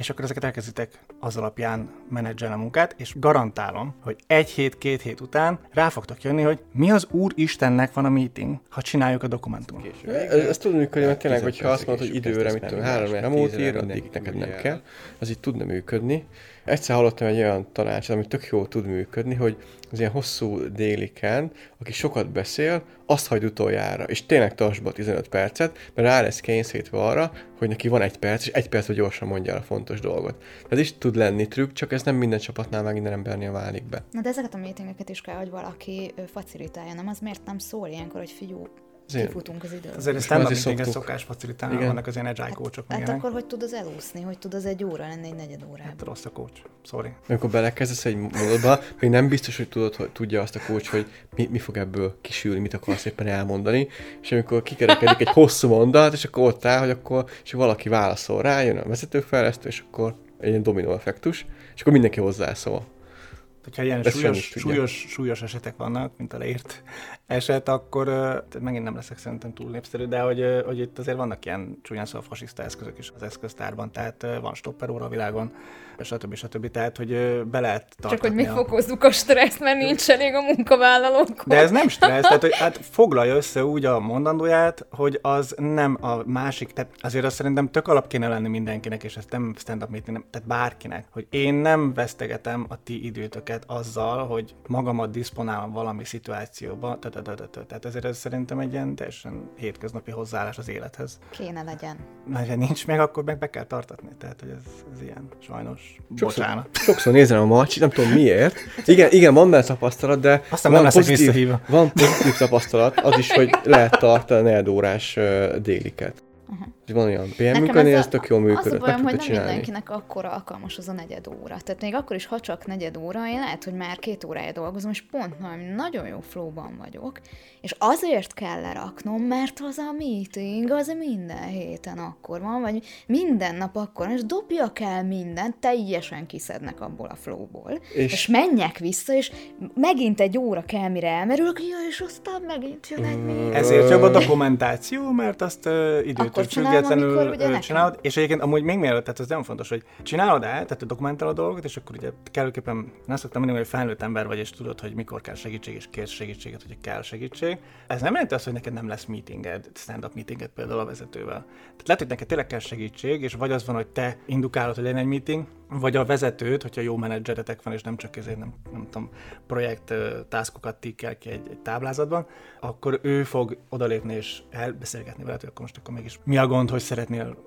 és akkor ezeket elkezditek az alapján menedzselni a munkát, és garantálom, hogy egy hét, két hét után rá fogtok jönni, hogy mi az Úr Istennek van a meeting, ha csináljuk a dokumentumot. Ez, tud működni, mert tényleg, hogyha azt mondod, hogy időre, mit tudom, három remót ír, addig neked nem kell, az így tudna működni. Egyszer hallottam egy olyan tanácsot, ami tök jól tud működni, hogy az ilyen hosszú déliken, aki sokat beszél, azt hagy utoljára, és tényleg tartsd 15 percet, mert rá lesz kényszerítve arra, hogy neki van egy perc, és egy perc, gyorsan mondja el a fontos dolgot. Ez is tud lenni trükk, csak ez nem minden csapatnál, meg minden embernél válik be. Na de ezeket a meetingeket is kell, hogy valaki facilitálja, nem? Az miért nem szól ilyenkor, hogy figyú, Azért, kifutunk az időt. Azért ezt nem mindig szokás facilitálni, Igen. vannak az ilyen agile coachok. Hát, hát akkor hogy tud az elúszni, hogy tud az egy óra lenni, egy negyed órában? Hát rossz a coach, sorry. Amikor belekezdesz egy módba, még nem biztos, hogy tudod, hogy tudja azt a coach, hogy mi, mi fog ebből kisülni, mit akarsz éppen elmondani, és amikor kikerekedik egy hosszú mondat, és akkor ott áll, hogy akkor, és valaki válaszol rá, jön a vezetőfejlesztő, és akkor egy ilyen dominó effektus, és akkor mindenki hozzászól. Hogyha ilyen súlyos, súlyos, súlyos esetek vannak, mint a leírt eset, akkor megint nem leszek szerintem túl népszerű, de hogy, hogy itt azért vannak ilyen csúnyán szóval fasiszta eszközök is az eszköztárban, tehát van stopperóra a világon, stb. stb. Tehát, hogy be lehet tartani. Csak hogy mi a... fokozzuk a stresszt, mert nincs elég a munkavállalók. De ez nem stressz, tehát hogy hát foglalja össze úgy a mondandóját, hogy az nem a másik, tehát azért azt szerintem tök alap kéne lenni mindenkinek, és ezt nem stand-up meeting, nem, tehát bárkinek, hogy én nem vesztegetem a ti időtöket azzal, hogy magamat diszponálom valami szituációba, tehát tehát ezért ez szerintem egy ilyen teljesen hétköznapi hozzáállás az élethez. Kéne legyen. Mert ha nincs meg, akkor meg be kell tartatni. Tehát, hogy ez, ez ilyen sajnos. Sokszor, Bocsánat. Sokszor nézem a macsi, nem tudom miért. Igen, igen, van benne tapasztalat, de Aztán van, pozitív, van pozitív tapasztalat, az is, hogy lehet tartani negyed órás déliket. Uh-huh. Van olyan PM-működni, ez tök jól működött. Az a bajom, hogy nem csinálni. mindenkinek akkora alkalmas az a negyed óra. Tehát még akkor is, ha csak negyed óra, én lehet, hogy már két órája dolgozom, és pont nagyon jó flowban vagyok, és azért kell leraknom, mert az a meeting, az minden héten akkor van, vagy minden nap akkor, és dobjak el mindent, teljesen kiszednek abból a flowból, és, és menjek vissza, és megint egy óra kell, mire elmerülök, ja, és aztán megint jön egy meeting. Ezért jobb a dokumentáció, mert azt uh, időtől függetlenül csinálod, és egyébként amúgy még mielőtt, tehát ez nagyon fontos, hogy csinálod el, tehát dokumentálod a dolgot, és akkor ugye kellőképpen, nem szoktam mondani, hogy felnőtt ember vagy, és tudod, hogy mikor kell segítség, és kérsz segítséget, hogy kell segítség, segítség. Ez nem jelenti azt, hogy neked nem lesz meetinged, stand-up meetinged például a vezetővel. Tehát lehet, hogy neked tényleg kell segítség, és vagy az van, hogy te indukálod, hogy legyen egy meeting, vagy a vezetőt, hogyha jó menedzseretek van, és nem csak ezért nem, nem tudom, projekt tászkokat tikkel ki egy, egy táblázatban, akkor ő fog odalépni és elbeszélgetni veled, hogy akkor most akkor mégis mi a gond, hogy szeretnél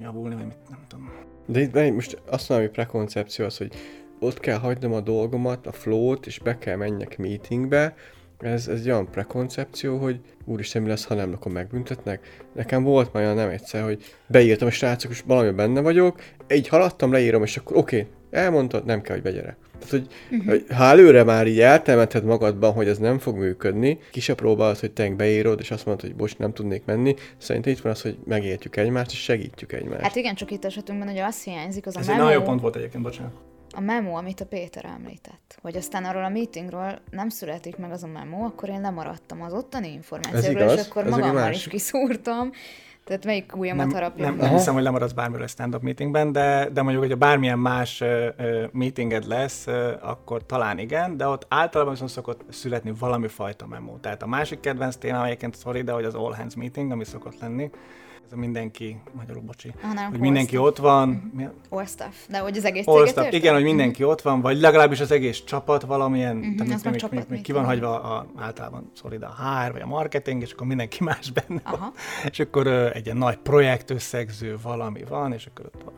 javulni, vagy mit, nem tudom. De, de most azt mondom, hogy prekoncepció az, hogy ott kell hagynom a dolgomat, a flow-t, és be kell menjek meetingbe, ez, ez egy olyan prekoncepció, hogy úristen, mi lesz, ha nem, akkor megbüntetnek. Nekem volt már olyan nem egyszer, hogy beírtam a srácok, és valami benne vagyok, így haladtam, leírom, és akkor oké, okay, elmondtad, nem kell, hogy begyere. Tehát, hogy, uh-huh. hogy ha előre már így eltemeted magadban, hogy ez nem fog működni, ki se próbálod, hogy te beírod, és azt mondod, hogy bocs, nem tudnék menni, szerintem itt van az, hogy megértjük egymást, és segítjük egymást. Hát igen, csak itt esetünkben ugye azt hiányzik, az Ez a egy memo, nagyon jó pont volt egyébként, bocsánat. A memo, amit a Péter említett. Hogy aztán arról a meetingről nem születik meg az a memo, akkor én lemaradtam az ottani információkról, igaz, és akkor magammal is kiszúrtam. Tehát melyik ujjamat Nem, harapjam nem, be? nem hiszem, hogy lemaradsz bármiről a stand-up meetingben, de, de mondjuk, hogyha bármilyen más ö, ö, meetinged lesz, ö, akkor talán igen, de ott általában viszont szokott születni valami fajta memo. Tehát a másik kedvenc téma egyébként, sorry, de hogy az all hands meeting, ami szokott lenni, ez a mindenki, magyarul bocsi, Ah, nem, hogy mindenki stuff. ott van, a- All stuff. De hogy az egész All stuff, igen, hogy mindenki ott van, vagy legalábbis az egész csapat valamilyen, Mhm, tehát még, csapat még, még ki van hagyva a, általában de a HR vagy a marketing, és akkor mindenki más benne van. Aha. És akkor ö, egy ilyen nagy projekt összegző valami van, és akkor ott van.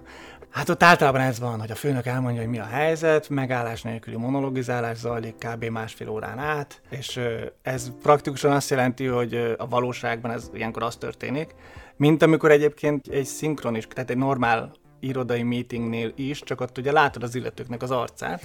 Hát ott általában ez van, hogy a főnök elmondja, hogy mi a helyzet, megállás nélküli monologizálás zajlik kb. másfél órán át, és ez praktikusan azt jelenti, hogy a valóságban ez ilyenkor az történik, mint amikor egyébként egy szinkronis, tehát egy normál irodai meetingnél is, csak ott ugye látod az illetőknek az arcát,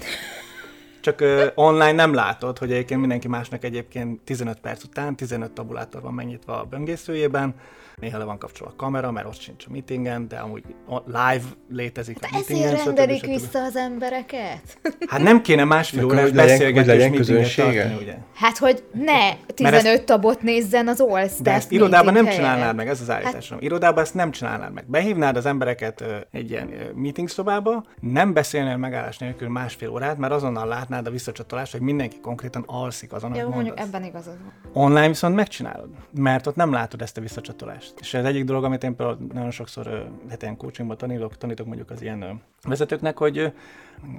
csak ö, online nem látod, hogy egyébként mindenki másnak egyébként 15 perc után 15 tabulátor van megnyitva a böngészőjében, néha le van kapcsolva a kamera, mert ott sincs a meetingen, de amúgy live létezik a meetingen, Ezért rendelik stb. vissza az embereket? Hát nem kéne másfél órás beszélgetés meetinget tartani, ugye? Hát, hogy ne 15 tabot nézzen az All Staff De ezt irodában nem meeting csinálnád meg, ez az állításom. Irodában ezt nem csinálnád meg. Behívnád az embereket egy ilyen meeting szobába, nem beszélnél megállás nélkül másfél órát, mert azonnal látnád a visszacsatolást, hogy mindenki konkrétan alszik azon, Jó, amit mondjuk mondasz. ebben igazad van. Online viszont megcsinálod, mert ott nem látod ezt a visszacsatolást. És ez egyik dolog, amit én például nagyon sokszor hát ilyen coachingban tanítok, tanítok mondjuk az ilyen vezetőknek, hogy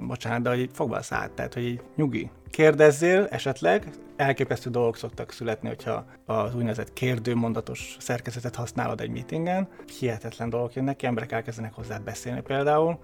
bocsánat, de hogy így fogva a szád, tehát hogy így nyugi. Kérdezzél esetleg, elképesztő dolgok szoktak születni, hogyha az úgynevezett kérdőmondatos szerkezetet használod egy meetingen. Hihetetlen dolgok jönnek ki, emberek elkezdenek hozzád beszélni például.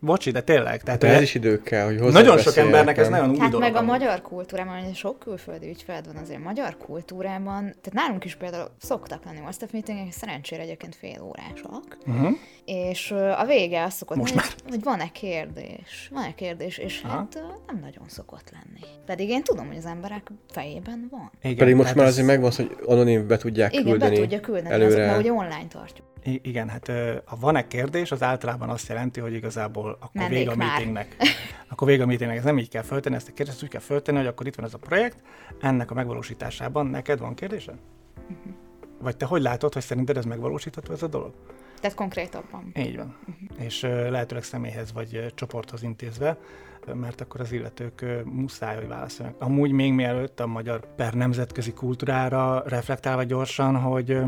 Bocsi, de tényleg. Tehát De ez is idő kell, hogy hozzá nagyon sok embernek ez nagyon új Hát dolog. meg a magyar kultúrában, hogy sok külföldi ügyfeled van azért magyar kultúrában, tehát nálunk is például szoktak lenni All Staff meetingek, szerencsére egyébként fél órásak, Uh-huh. és a vége az szokott Most lenni, hogy van-e kérdés, van-e kérdés, és Aha. hát nem nagyon szokott lenni. Pedig én tudom, hogy az emberek fejében van. Igen, Pedig most tehát már ez- azért megvan az, hogy anonim be tudják Igen, küldeni be tudja küldeni, előre. előre. Azok, mert ugye online tartjuk. I- igen, hát ha van-e kérdés, az általában azt jelenti, hogy igazából akkor Mennék vége a már. meetingnek. Akkor vége a meetingnek, ez nem így kell föltenni, ezt a kérdést úgy kell föltenni, hogy akkor itt van ez a projekt, ennek a megvalósításában neked van kérdésed? Mhm. Vagy te hogy látod, hogy szerinted ez megvalósítható ez a dolog? Tehát konkrétabban. Így van. És ö, lehetőleg személyhez vagy csoporthoz intézve, mert akkor az illetők muszáj, hogy válaszoljanak. Amúgy még mielőtt a magyar per nemzetközi kultúrára reflektálva gyorsan, hogy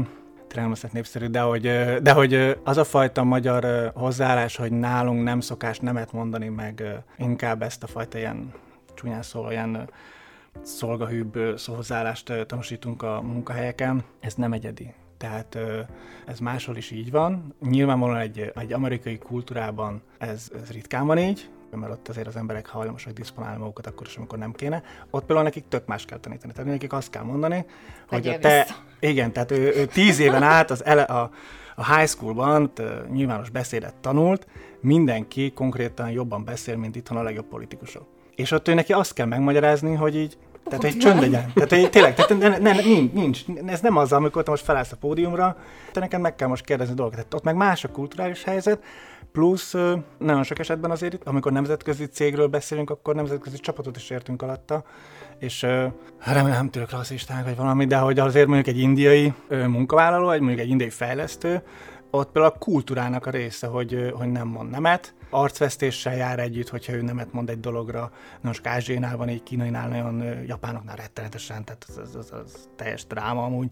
nem leszek népszerű, de hogy, de hogy az a fajta magyar hozzáállás, hogy nálunk nem szokás nemet mondani, meg inkább ezt a fajta ilyen csúnyán szólva, ilyen szolgahűbb hozzáállást tanúsítunk a munkahelyeken, ez nem egyedi. Tehát ez máshol is így van. Nyilvánvalóan egy, egy amerikai kultúrában ez, ez ritkán van így, mert ott azért az emberek hajlamosak diszponálni magukat akkor is, amikor nem kéne. Ott például nekik tök más kell tanítani. Tehát nekik azt kell mondani, hogy a te... vissza. Igen, tehát ő, ő tíz éven át az ele, a, a high schoolban nyilvános beszédet tanult, mindenki konkrétan jobban beszél, mint itthon a legjobb politikusok. És ott ő neki azt kell megmagyarázni, hogy így tehát, hogy csönd legyen. Tehát, hogy tényleg, tehát ne, ne, nincs, nincs, ez nem az, amikor te most felállsz a pódiumra, te neked meg kell most kérdezni dolgokat. Tehát ott meg más a kulturális helyzet, plusz nagyon sok esetben azért amikor nemzetközi cégről beszélünk, akkor nemzetközi csapatot is értünk alatta, és remélem nem tűrök rasszistának vagy valami, de hogy azért mondjuk egy indiai munkavállaló, egy mondjuk egy indiai fejlesztő, ott például a kultúrának a része, hogy, hogy nem mond nemet, arcvesztéssel jár együtt, hogyha ő nemet mond egy dologra. Nagyon sok ázsiainál van, egy kínainál nagyon, japánoknál rettenetesen, tehát az, az, az, az teljes dráma amúgy.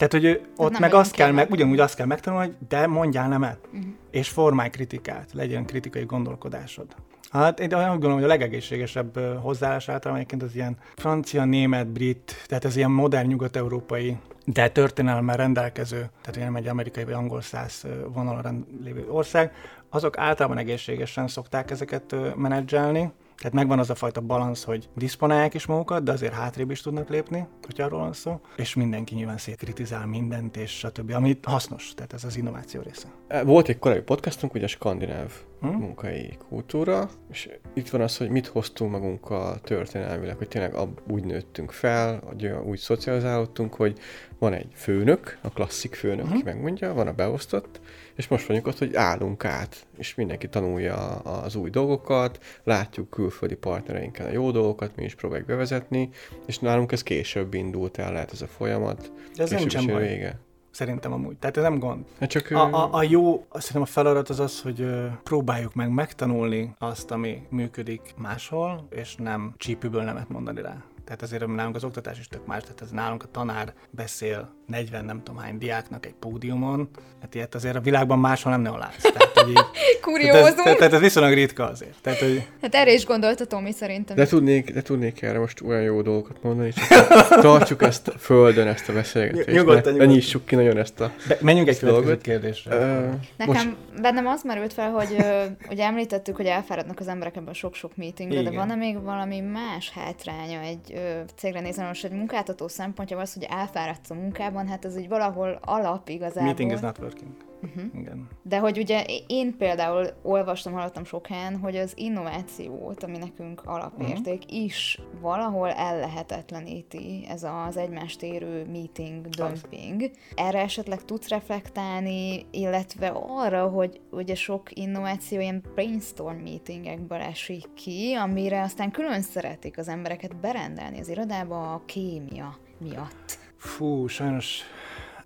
Tehát, hogy ő, ott meg azt kell, meg, ugyanúgy azt kell megtanulni, hogy de mondjál nemet, Mhm. uh-huh. és formálj kritikát, legyen kritikai gondolkodásod. Hát én olyan gondolom, hogy a legegészségesebb hozzáállás általában egyébként az ilyen francia, német, brit, tehát ez ilyen modern nyugat-európai, de történelemmel rendelkező, tehát nem egy amerikai vagy angol száz vonalon lévő ország, azok általában egészségesen szokták ezeket menedzselni, Tehát megvan az a fajta balansz, hogy diszponálják is magukat, de azért hátrébb is tudnak lépni, hogy arról van szó, és mindenki nyilván szétkritizál mindent, és stb., amit hasznos, tehát ez az innováció része. Volt egy korábbi podcastunk, ugye a skandináv Hm? munkai kultúra, és itt van az, hogy mit hoztunk magunkkal történelmileg, hogy tényleg úgy nőttünk fel, hogy úgy szocializálódtunk, hogy van egy főnök, a klasszik főnök, Mhm. aki megmondja, van a beosztott, és most vagyunk ott, hogy állunk át, és mindenki tanulja az új dolgokat, látjuk külföldi partnereinkkel a jó dolgokat, mi is próbáljuk bevezetni, és nálunk ez később indult el, lehet ez a folyamat, De ez nincsen baj. vége. Szerintem amúgy. Tehát ez nem gond. Hát csak A, a, a jó, azt szerintem a feladat az az, hogy próbáljuk meg megtanulni azt, ami működik máshol, és nem csípőből nemet mondani rá. Tehát azért nálunk az oktatás is tök más, tehát ez nálunk a tanár beszél 40 nem tudom hány diáknak egy pódiumon, hát ilyet azért a világban máshol nem nagyon látsz. Tehát, hogy így, tehát, ez, Kuriózum. tehát, tehát ez viszonylag ritka azért. Tehát, hogy Hát erre is gondolt a Tomi szerintem. De tudnék, de tudnék erre most olyan jó dolgokat mondani, csak tartsuk ezt a földön, ezt a beszélgetést. Nyugodtan, ne, ne nyugodtan. nyissuk ki nagyon ezt a... de menjünk egy következő kérdésre. Ö, Nekem most, bennem az merült fel, hogy ö, ugye említettük, hogy elfáradnak az emberek ebben a sok-sok meetingben, de van-e még valami más hátránya egy ö, cégre nézve, most egy munkáltató szempontjából az, hogy elfáradsz a munkában, hát ez úgy valahol alap igazából. Meeting is not working. Mhm. Uh-huh. Igen. De hogy ugye én például olvastam, hallottam sok helyen, hogy az innovációt, ami nekünk alapérték, uh-huh. is valahol ellehetetleníti ez az egymást érő meeting, dumping. Erre esetleg tudsz reflektálni, illetve arra, hogy ugye sok innováció ilyen brainstorm meetingekből esik ki, amire aztán külön szeretik az embereket berendelni az irodába a kémia miatt. Fú, sajnos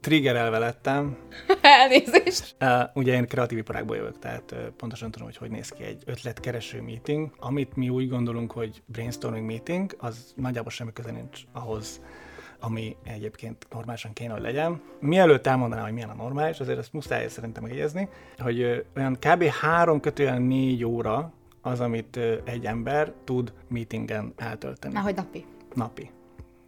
triggerelve lettem, Elnézést! Uh, ugye én kreatív iparágból jövök, tehát uh, pontosan tudom, hogy hogy néz ki egy ötletkereső meeting. Amit mi úgy gondolunk, hogy brainstorming meeting, az nagyjából semmi köze nincs ahhoz, ami egyébként normálisan kéne, hogy legyen. Mielőtt elmondanám, hogy milyen a normális, azért ezt muszáj szerintem megjegyezni, hogy ö, olyan kb. 3 kötően 4 óra az, amit ö, egy ember tud meetingen eltölteni. Már hogy napi. Napi.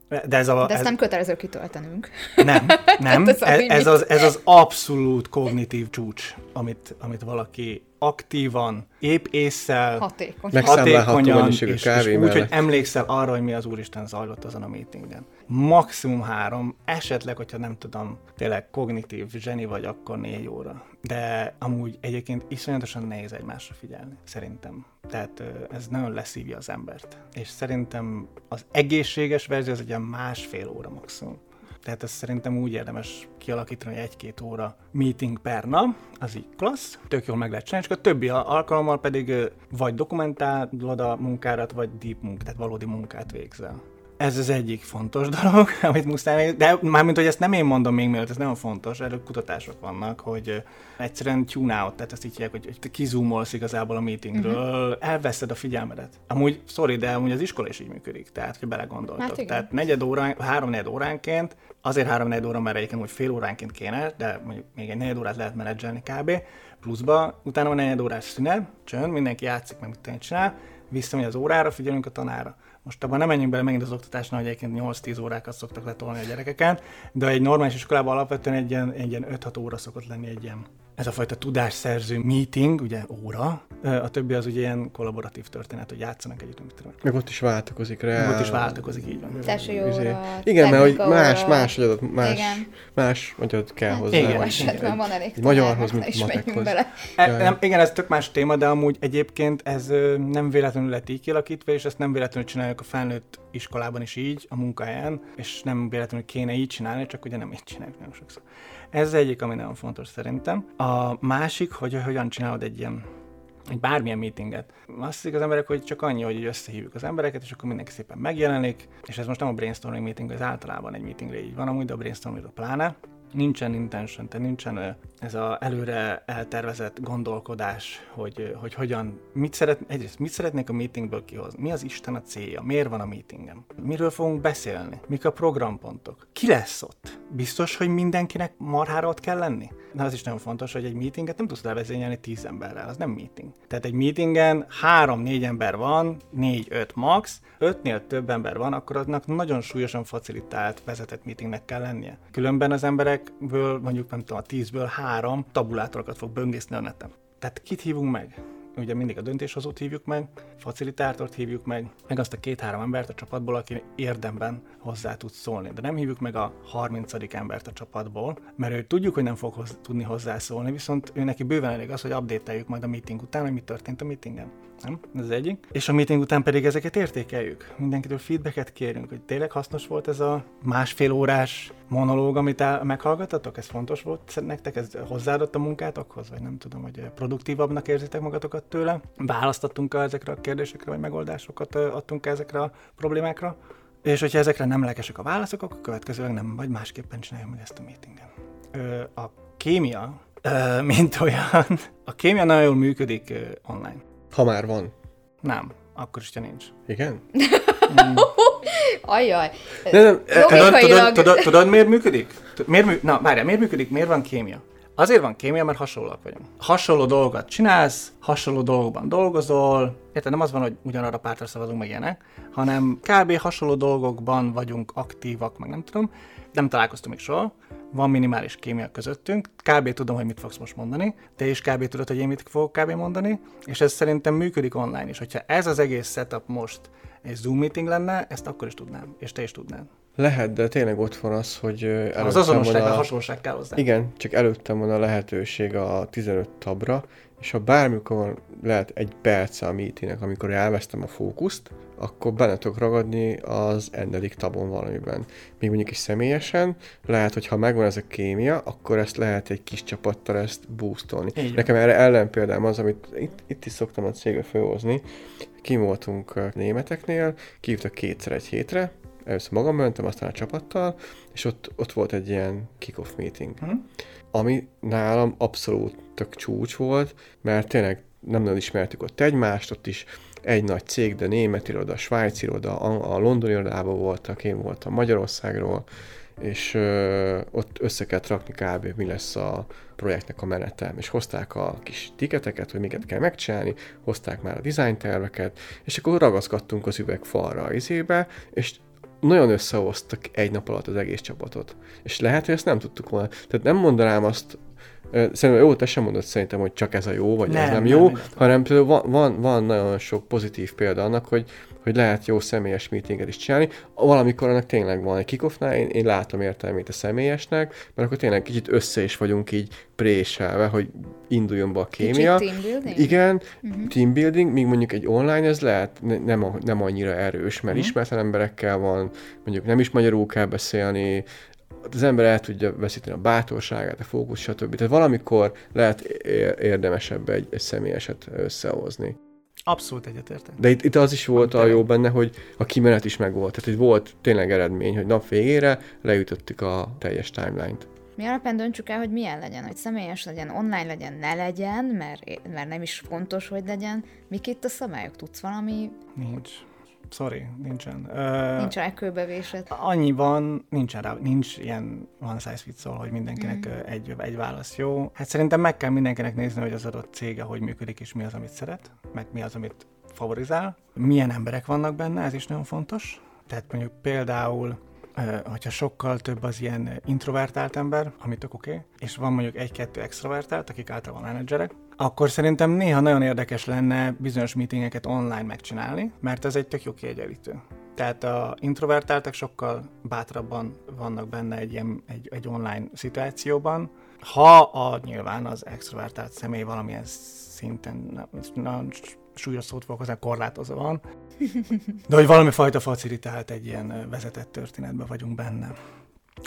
De ez, a, De ezt ez, nem kötelező kitöltenünk. nem, nem. ez a ez, az, ez az abszolút kognitív csúcs, amit, amit valaki aktívan, épp észszel, Hatékony. Hatékonyan, és, és úgy, hogy emlékszel arra, hogy mi az Úristen zajlott azon a meetingen. Maximum három, esetleg, hogyha nem tudom, tényleg kognitív zseni vagy, akkor négy óra. De amúgy egyébként iszonyatosan nehéz egymásra figyelni, szerintem. Tehát ez nagyon leszívja az embert. És szerintem az egészséges verzió az egy ilyen másfél óra maximum. Tehát ezt szerintem úgy érdemes kialakítani, hogy egy-két óra meeting per nap, az így klassz, tök jól meg lehet csinálni, és a többi alkalommal pedig vagy dokumentálod a munkárat, vagy deep munkát, tehát valódi munkát végzel. Ez az egyik fontos dolog, amit muszáj, de mármint, hogy ezt nem én mondom még mielőtt, ez nagyon fontos, erről kutatások vannak, hogy egyszerűen tune out, tehát ezt így hívják, hogy, hogy te kizumolsz igazából a meetingről, uh-huh. elveszed a figyelmedet. Amúgy, sorry, de amúgy az iskola is így működik, tehát, hogy belegondoltok. Hát igen. tehát negyed órán, három negyed óránként, azért három negyed óra, mert egyébként úgy fél óránként kéne, de mondjuk még egy negyed órát lehet menedzselni kb. Pluszba, utána van negyed órás szünet, csönd, mindenki játszik, meg mit csinál, visszamegy az órára, figyelünk a tanára. Most abban nem menjünk bele megint az oktatásnál, hogy egyébként 8-10 órákat szoktak letolni a gyerekeken, de egy normális iskolában alapvetően egy ilyen, egy ilyen 5-6 óra szokott lenni egy ilyen ez a fajta tudásszerző meeting, ugye óra, a többi az ugye ilyen kollaboratív történet, hogy játszanak együtt, mit tudom. meg ott is váltakozik rá. Meg Ott is változik, így van. Izé. óra, Igen, mert hogy más, más agyat, más, Igen. más agyat kell Hát hozzá. igen, Jó igen. esetben van elég Egy magyarhoz, mint is matekhoz. bele. E, nem, igen, ez tök más téma, de amúgy egyébként ez nem véletlenül lett így kialakítva, és ezt nem véletlenül csináljuk a felnőtt iskolában is így, a munkahelyen, és nem véletlenül kéne így csinálni, csak ugye nem így csináljuk nagyon sokszor. Ez egyik, ami nagyon fontos szerintem. A másik, hogy hogyan csinálod egy ilyen egy bármilyen meetinget. Azt hiszik az emberek, hogy csak annyi, hogy összehívjuk az embereket, és akkor mindenki szépen megjelenik, és ez most nem a brainstorming meeting, ez általában egy meetingre így van, amúgy, de a brainstorming pláne. Nincsen intention, tehát nincsen ez a előre eltervezett gondolkodás, hogy, hogy hogyan, mit szeret, egyrészt mit szeretnék a meetingből kihozni, mi az Isten a célja, miért van a meetingem, miről fogunk beszélni, mik a programpontok, ki lesz ott, biztos, hogy mindenkinek marhára ott kell lenni. De az is nagyon fontos, hogy egy meetinget nem tudsz levezényelni tíz emberrel, az nem meeting. Tehát egy meetingen három-négy ember van, négy-öt max, ötnél több ember van, akkor aznak nagyon súlyosan facilitált vezetett meetingnek kell lennie. Különben az emberekből, mondjuk nem tudom, a tízből három tabulátorokat fog böngészni a neten. Tehát kit hívunk meg? Ugye mindig a döntéshozót hívjuk meg, facilitátort hívjuk meg, meg azt a két-három embert a csapatból, aki érdemben hozzá tud szólni. De nem hívjuk meg a 30. embert a csapatból, mert ő tudjuk, hogy nem fog hoz, tudni hozzászólni, viszont ő neki bőven elég az, hogy update majd a meeting után, hogy mi történt a meetingen. Nem? Ez egyik. És a meeting után pedig ezeket értékeljük. Mindenkitől feedbacket kérünk, hogy tényleg hasznos volt ez a másfél órás monológ, amit el, meghallgatatok? Ez fontos volt nektek? Ez hozzáadott a munkátokhoz? Vagy nem tudom, hogy produktívabbnak érzitek magatokat tőle? Választottunk ezekre a kérdésekre, vagy megoldásokat adtunk ezekre a problémákra? És hogyha ezekre nem lelkesek a válaszok, akkor következőleg nem, vagy másképpen csináljuk meg ezt a meetingen. A kémia, mint olyan, a kémia nagyon jól működik online. Ha már van. Nem, akkor is, ha nincs. Igen? Mm. Ajjaj. De nem, tudod, tudod, tudod, tudod, miért működik? Miért mű... Na, várjál, miért működik? Miért van kémia? Azért van kémia, mert hasonlóak vagyunk. Hasonló dolgokat csinálsz, hasonló dolgokban dolgozol, érted, nem az van, hogy ugyanarra pártra szavazunk meg ilyenek, hanem kb. hasonló dolgokban vagyunk aktívak, meg nem tudom, nem találkoztunk még soha, van minimális kémia közöttünk, kb. tudom, hogy mit fogsz most mondani, te is kb. tudod, hogy én mit fogok kb. mondani, és ez szerintem működik online is. Hogyha ez az egész setup most egy Zoom meeting lenne, ezt akkor is tudnám, és te is tudnád. Lehet, de tényleg ott van az, hogy Az azonosság, a hasonlóság kell hozzá. Igen, csak előttem van a lehetőség a 15 tabra, és ha bármikor lehet egy perc a meetingnek, amikor elvesztem a fókuszt, akkor benne tudok ragadni az ennedik tabon valamiben. Még mondjuk is személyesen, lehet, hogy ha megvan ez a kémia, akkor ezt lehet egy kis csapattal ezt boostolni. Így Nekem erre ellenpéldám az, amit itt, itt is szoktam a cégbe felhozni. Kim voltunk németeknél, kívtak kétszer egy hétre, először magam mentem, aztán a csapattal, és ott, ott volt egy ilyen kick-off meeting, hmm. Ami nálam abszolút tök csúcs volt, mert tényleg nem nagyon ismertük ott egymást, ott is egy nagy cég, de német iroda, svájci iroda, a, a londoni irodában voltak, én voltam Magyarországról, és ö, ott össze kell rakni kb. mi lesz a projektnek a menete. És hozták a kis tiketeket, hogy miket kell megcsinálni, hozták már a design terveket, és akkor ragaszkodtunk az üvegfalra izébe, és nagyon összehoztak egy nap alatt az egész csapatot. És lehet, hogy ezt nem tudtuk volna. Tehát nem mondanám azt, Szerintem jó, te sem mondod szerintem, hogy csak ez a jó, vagy nem, ez nem, nem jó, nem, hanem például van, van, van nagyon sok pozitív példa annak, hogy, hogy lehet jó személyes meetinget is csinálni. Valamikor annak tényleg van egy kickoffnál, én, én látom értelmét a személyesnek, mert akkor tényleg kicsit össze is vagyunk így préselve, hogy induljon be a kémia. Kicsit teambuilding? Igen, uh-huh. teambuilding, míg mondjuk egy online ez lehet nem, nem annyira erős, mert uh-huh. ismeretlen emberekkel van, mondjuk nem is magyarul kell beszélni, az ember el tudja veszíteni a bátorságát, a fókusz, stb. Tehát valamikor lehet érdemesebb egy, egy személyeset összehozni. Abszolút egyetértek. De itt, itt az is volt a jó benne, hogy a kimenet is megvolt. Tehát, hogy volt tényleg eredmény, hogy nap végére leütöttük a teljes timeline-t. Mi alapján döntsük el, hogy milyen legyen, hogy személyes legyen, online legyen, ne legyen, mert, mert nem is fontos, hogy legyen. Mik itt a szabályok? Tudsz valami? Nincs. Sorry, nincsen. Nincs rá kőbevésed. Annyi van, nincsen rá, nincs ilyen one size fits all, hogy mindenkinek mm. egy, egy válasz jó. Hát szerintem meg kell mindenkinek nézni, hogy az adott cége hogy működik, és mi az, amit szeret, meg mi az, amit favorizál. Milyen emberek vannak benne, ez is nagyon fontos. Tehát mondjuk például hogyha sokkal több az ilyen introvertált ember, amit oké, okay, és van mondjuk egy-kettő extrovertált, akik általában menedzserek, akkor szerintem néha nagyon érdekes lenne bizonyos meetingeket online megcsinálni, mert ez egy tök jó kiegyenlítő. Tehát a introvertáltak sokkal bátrabban vannak benne egy, ilyen, egy, egy online szituációban, ha a, nyilván az extrovertált személy valamilyen szinten, nagyon súlyos szót fogok hozzá, korlátozva van, de hogy valami fajta facilitált egy ilyen vezetett történetben vagyunk benne.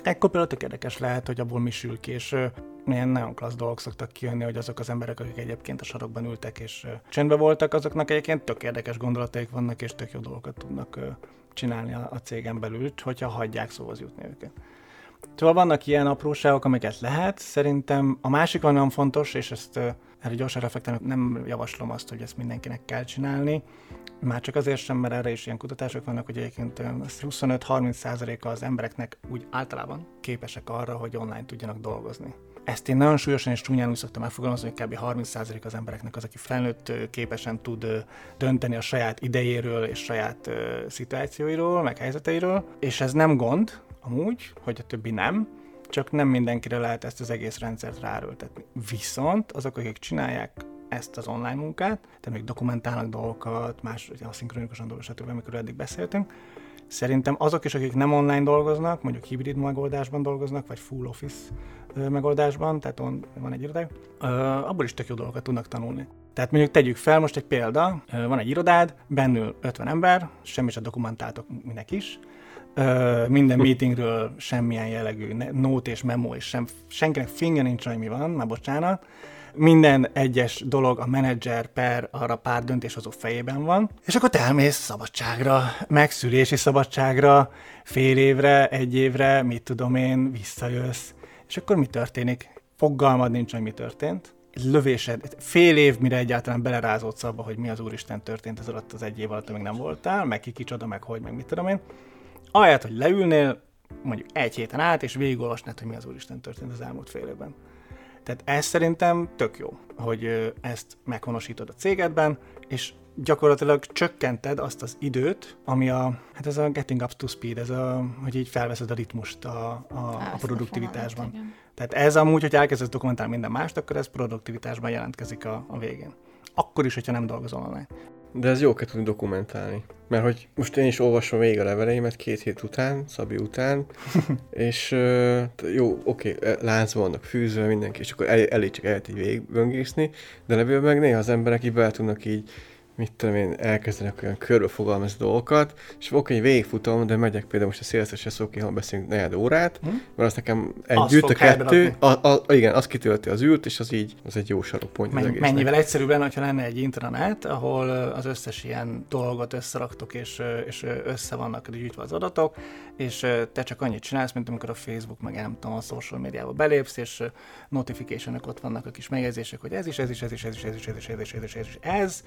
Ekkor például tök érdekes lehet, hogy abból mi sül ki, és milyen nagyon klassz dolgok szoktak kijönni, hogy azok az emberek, akik egyébként a sarokban ültek és csendben voltak, azoknak egyébként tök érdekes gondolataik vannak, és tök jó dolgokat tudnak csinálni a cégen belül, hogyha hagyják szóhoz jutni őket. Szóval vannak ilyen apróságok, amiket lehet. Szerintem a másik nagyon fontos, és ezt erre gyorsan reflektálni, nem javaslom azt, hogy ezt mindenkinek kell csinálni, már csak azért sem, mert erre is ilyen kutatások vannak, hogy egyébként 25-30%-a az embereknek úgy általában képesek arra, hogy online tudjanak dolgozni. Ezt én nagyon súlyosan és csúnyán úgy szoktam elfogalmazni, hogy kb. 30% az embereknek az, aki felnőtt képesen tud dönteni a saját idejéről és saját szituációiról, meg helyzeteiről, és ez nem gond, amúgy, hogy a többi nem, csak nem mindenkire lehet ezt az egész rendszert ráerőltetni. Viszont azok, akik csinálják ezt az online munkát, tehát még dokumentálnak dolgokat, más, aszinkronikusan dolgoznak, stb., amikor eddig beszéltünk. Szerintem azok is, akik nem online dolgoznak, mondjuk hibrid megoldásban dolgoznak, vagy full office megoldásban, tehát on, van egy irodájuk, abból is tök jó dolgokat tudnak tanulni. Tehát mondjuk tegyük fel most egy példa, van egy irodád, bennül 50 ember, semmi sem dokumentáltok minek is, minden meetingről semmilyen jellegű nót és memo, és sem, senkinek finge nincs, hogy mi van, már bocsánat. Minden egyes dolog a menedzser per arra pár döntéshozó fejében van, és akkor te elmész szabadságra, megszülési szabadságra, fél évre, egy évre, mit tudom én, visszajössz, és akkor mi történik? Fogalmad nincs, hogy mi történt lövésed, fél év, mire egyáltalán belerázódsz abba, hogy mi az Úristen történt ez alatt az egy év alatt, amíg nem voltál, meg ki kicsoda, meg hogy, meg mit tudom én. Ahelyett, hogy leülnél, mondjuk egy héten át, és végigolvasnád, hogy mi az Úristen történt az elmúlt fél évben. Tehát ez szerintem tök jó, hogy ezt meghonosítod a cégedben, és gyakorlatilag csökkented azt az időt, ami a, hát ez a getting up to speed, ez a, hogy így felveszed a ritmust a, a, a produktivitásban. Tehát ez amúgy, hogy elkezdesz dokumentálni minden mást, akkor ez produktivitásban jelentkezik a, a végén. Akkor is, hogyha nem dolgozol online. De ez jó kell tudni dokumentálni. Mert hogy most én is olvasom végig a leveleimet két hét után, Szabi után, és jó, oké, okay, láncban vannak fűzve mindenki, és akkor el, elég csak el így végigböngészni, de levélben meg néha az emberek így be tudnak így mit tudom én, elkezdenek olyan körbefogalmazni dolgokat, és oké, hogy végigfutom, de megyek például most a széleszes eszóki, ha beszélünk negyed órát, hm? mert az nekem egy ült a kettő, a, a, igen, az kitölti az ült, és az így, az egy jó sarokpont Men, az Mennyivel egyszerűbb lenne, ha lenne egy intranet, ahol az összes ilyen dolgot összeraktok, és, és össze vannak gyűjtve az adatok, és te csak annyit csinálsz, mint amikor a Facebook, meg nem tudom, a social médiába belépsz, és notification ott vannak a kis megjegyzések, hogy ez is, ez is, ez is, ez is, ez is, ez is, ez is, ez is, ez is, ez,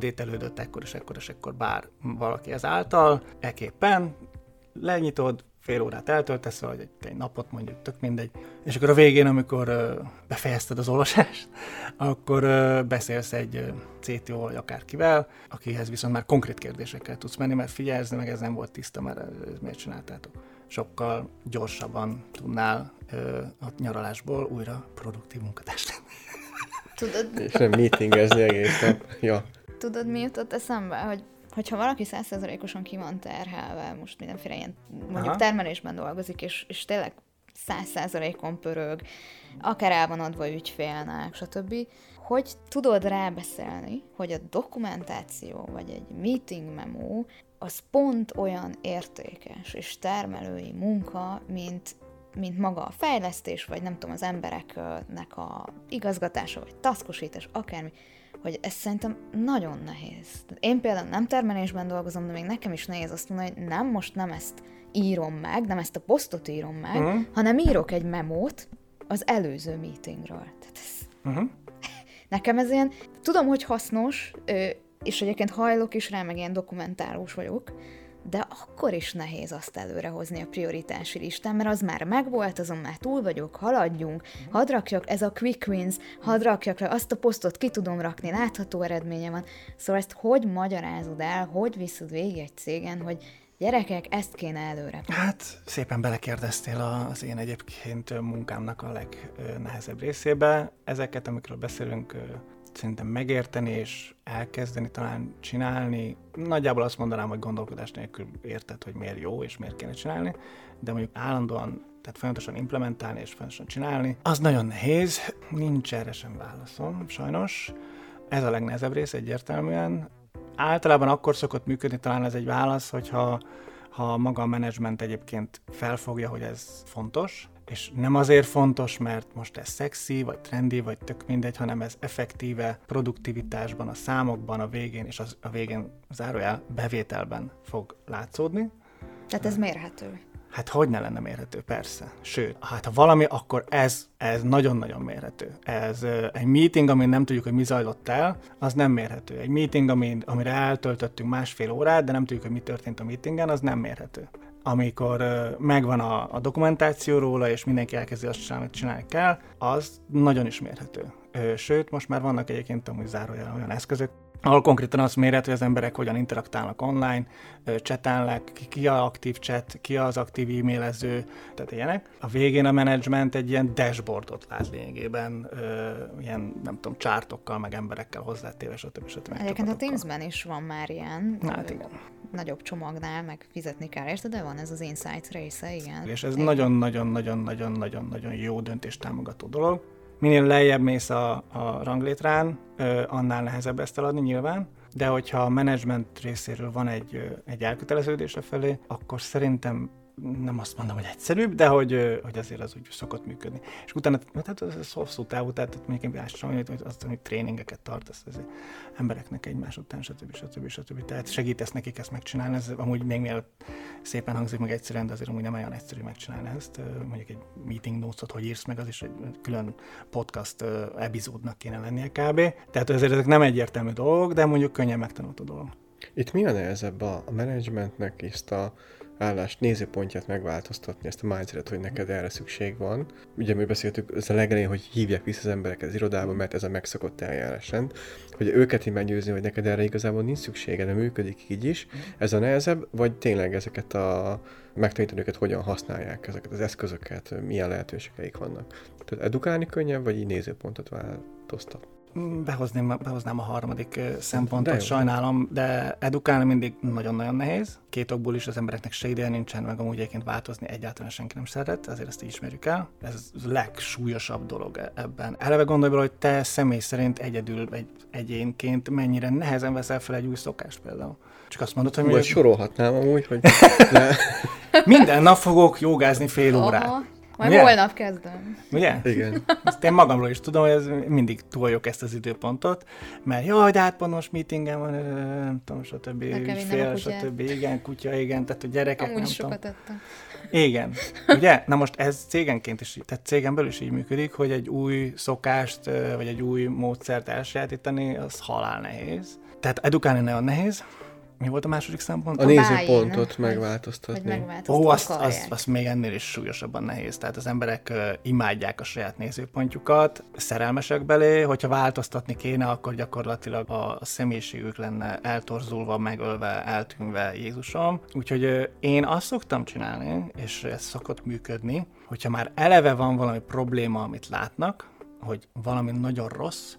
update-elődött ekkor és ekkor és ekkor bár valaki ezáltal, eképpen lenyitod, fél órát eltöltesz, vagy egy, egy napot mondjuk, tök mindegy, és akkor a végén, amikor uh, befejezted az olvasást, akkor uh, beszélsz egy uh, CTO vagy akárkivel, akihez viszont már konkrét kérdésekkel tudsz menni, mert figyelzni, meg ez nem volt tiszta, mert ez miért csináltátok. Sokkal gyorsabban tudnál uh, a nyaralásból újra produktív munkatárs lenni. Tudod? És nem meetingezni egész nap. Ja. Tudod, mi jutott eszembe, hogy hogyha valaki százszerzalékosan ki van terhelve, most mindenféle ilyen mondjuk Aha. termelésben dolgozik, és, és tényleg száz százalékon pörög, akár el van adva ügyfélnek, stb., hogy tudod rábeszélni, hogy a dokumentáció, vagy egy meeting memo, az pont olyan értékes és termelői munka, mint, mint maga a fejlesztés, vagy nem tudom, az embereknek a igazgatása, vagy taszkosítás, akármi hogy ez szerintem nagyon nehéz. Én például nem termelésben dolgozom, de még nekem is nehéz azt mondani, hogy nem, most nem ezt írom meg, nem ezt a posztot írom meg, uh-huh. hanem írok egy memót az előző meetingről. Tehát ez... uh-huh. Nekem ez ilyen, tudom, hogy hasznos, és egyébként hajlok is rá, meg ilyen dokumentálós vagyok, de akkor is nehéz azt előrehozni a prioritási listán, mert az már megvolt, azon már túl vagyok, haladjunk, hadd rakjak, ez a quick wins, hadd rakjak le, azt a posztot ki tudom rakni, látható eredménye van. Szóval ezt hogy magyarázod el, hogy viszed végig egy cégen, hogy Gyerekek, ezt kéne előre. Hát szépen belekérdeztél az én egyébként munkámnak a legnehezebb részébe. Ezeket, amikről beszélünk, szerintem megérteni és elkezdeni talán csinálni, nagyjából azt mondanám, hogy gondolkodás nélkül érted, hogy miért jó és miért kéne csinálni, de mondjuk állandóan, tehát folyamatosan implementálni és folyamatosan csinálni, az nagyon nehéz, nincs erre sem válaszom, sajnos. Ez a legnehezebb rész egyértelműen. Általában akkor szokott működni talán ez egy válasz, hogyha ha maga a menedzsment egyébként felfogja, hogy ez fontos, és nem azért fontos, mert most ez szexi, vagy trendi, vagy tök mindegy, hanem ez effektíve produktivitásban, a számokban, a végén, és az, a végén zárójel bevételben fog látszódni. Tehát ez mérhető. Hát hogy ne lenne mérhető, persze. Sőt, hát ha valami, akkor ez, ez nagyon-nagyon mérhető. Ez egy meeting, amin nem tudjuk, hogy mi zajlott el, az nem mérhető. Egy meeting, amin, amire eltöltöttünk másfél órát, de nem tudjuk, hogy mi történt a meetingen, az nem mérhető. Amikor megvan a, a dokumentáció róla, és mindenki elkezdi azt csinálni, amit csinálni kell, az nagyon is mérhető. Sőt, most már vannak egyébként amúgy zárójel olyan eszközök, ahol konkrétan azt méret, hogy az emberek hogyan interaktálnak online, csetelnek, ki, a aktív chat, ki az aktív e-mailező, tehát ilyenek. A végén a menedzsment egy ilyen dashboardot lát lényegében, ilyen, nem tudom, csártokkal, meg emberekkel hozzátéve, stb. stb. Egyébként a Teamsben is van már ilyen. Hát igen. Nagyobb csomagnál, meg fizetni kell érte, de van ez az Insights része, igen. És ez nagyon-nagyon-nagyon-nagyon-nagyon jó döntéstámogató dolog minél lejjebb mész a, a ranglétrán, annál nehezebb ezt eladni nyilván, de hogyha a menedzsment részéről van egy, egy elköteleződés felé, akkor szerintem nem azt mondom, hogy egyszerűbb, de hogy, hogy azért az úgy szokott működni. És utána, tehát ez hosszú távú, tehát mondjuk én azt hogy azt hogy tréningeket tartasz az embereknek egymás után, stb. stb. stb. Tehát segítesz nekik ezt megcsinálni, ez amúgy még mielőtt szépen hangzik meg egyszerűen, de azért amúgy nem olyan egyszerű megcsinálni ezt. Mondjuk egy meeting notes hogy írsz meg, az is egy külön podcast epizódnak kéne lennie kb. Tehát ezért ezek nem egyértelmű dolgok, de mondjuk könnyen megtanulható dolog. Itt mi a nehezebb a, a menedzsmentnek ezt a állás nézőpontját megváltoztatni, ezt a mindset hogy neked erre szükség van. Ugye mi beszéltük ez a legelején, hogy hívják vissza az embereket az irodába, mert ez a megszokott eljárásrend, hogy őket így meggyőzni, hogy neked erre igazából nincs szüksége, de működik így is. Ez a nehezebb, vagy tényleg ezeket a megtanítani őket, hogyan használják ezeket az eszközöket, milyen lehetőségeik vannak. Tehát edukálni könnyebb, vagy így nézőpontot változtat? Behozném, behoznám a harmadik szempontot, de sajnálom, de edukálni mindig nagyon-nagyon nehéz. Két okból is az embereknek se ideje nincsen, meg amúgy egyébként változni egyáltalán senki nem szeret, ezért ezt így ismerjük el. Ez a legsúlyosabb dolog e- ebben. Eleve gondolj bele, hogy te személy szerint egyedül egy egyénként mennyire nehezen veszel fel egy új szokást például. Csak azt mondod, hogy... Vagy mondjuk... sorolhatnám amúgy, hogy... Minden nap fogok jogázni fél órát. Aha. Majd Ugye? holnap kezdem. Ugye? Igen. Ezt én magamról is tudom, hogy ez mindig túljuk ezt az időpontot, mert jaj, de hát most meetingen van, nem tudom, stb. fél, stb. Igen, kutya, igen, tehát a gyerekek, Amúgy nem sokat tudom. Ettem. Igen. Ugye? Na most ez cégenként is, tehát cégen belül is így működik, hogy egy új szokást, vagy egy új módszert elsajátítani, az halál nehéz. Tehát edukálni nagyon nehéz, mi volt a második szempont? A, a nézőpontot megváltoztatni. Ó, azt, azt, azt még ennél is súlyosabban nehéz. Tehát az emberek uh, imádják a saját nézőpontjukat, szerelmesek belé, hogyha változtatni kéne, akkor gyakorlatilag a, a személyiségük lenne eltorzulva, megölve, eltűnve Jézusom. Úgyhogy uh, én azt szoktam csinálni, és ez szokott működni, hogyha már eleve van valami probléma, amit látnak, hogy valami nagyon rossz,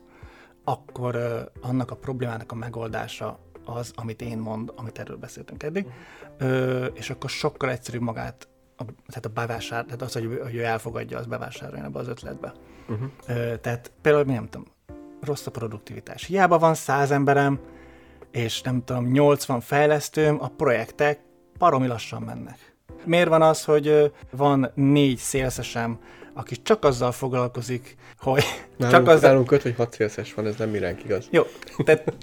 akkor uh, annak a problémának a megoldása az, amit én mond, amit erről beszéltünk eddig, uh-huh. ö, és akkor sokkal egyszerűbb magát, a, tehát a bevásár, tehát az, hogy, hogy ő elfogadja, az bevásároljon ebbe az ötletbe. Uh-huh. Ö, tehát például, nem tudom, rossz a produktivitás. Hiába van száz emberem, és nem tudom, 80 fejlesztőm, a projektek paromi lassan mennek. Miért van az, hogy van négy szélszesem, aki csak azzal foglalkozik, hogy... Nálunk, csak azzal... nálunk 5 vagy 6 szélszes van, ez nem miránk igaz. Jó, tehát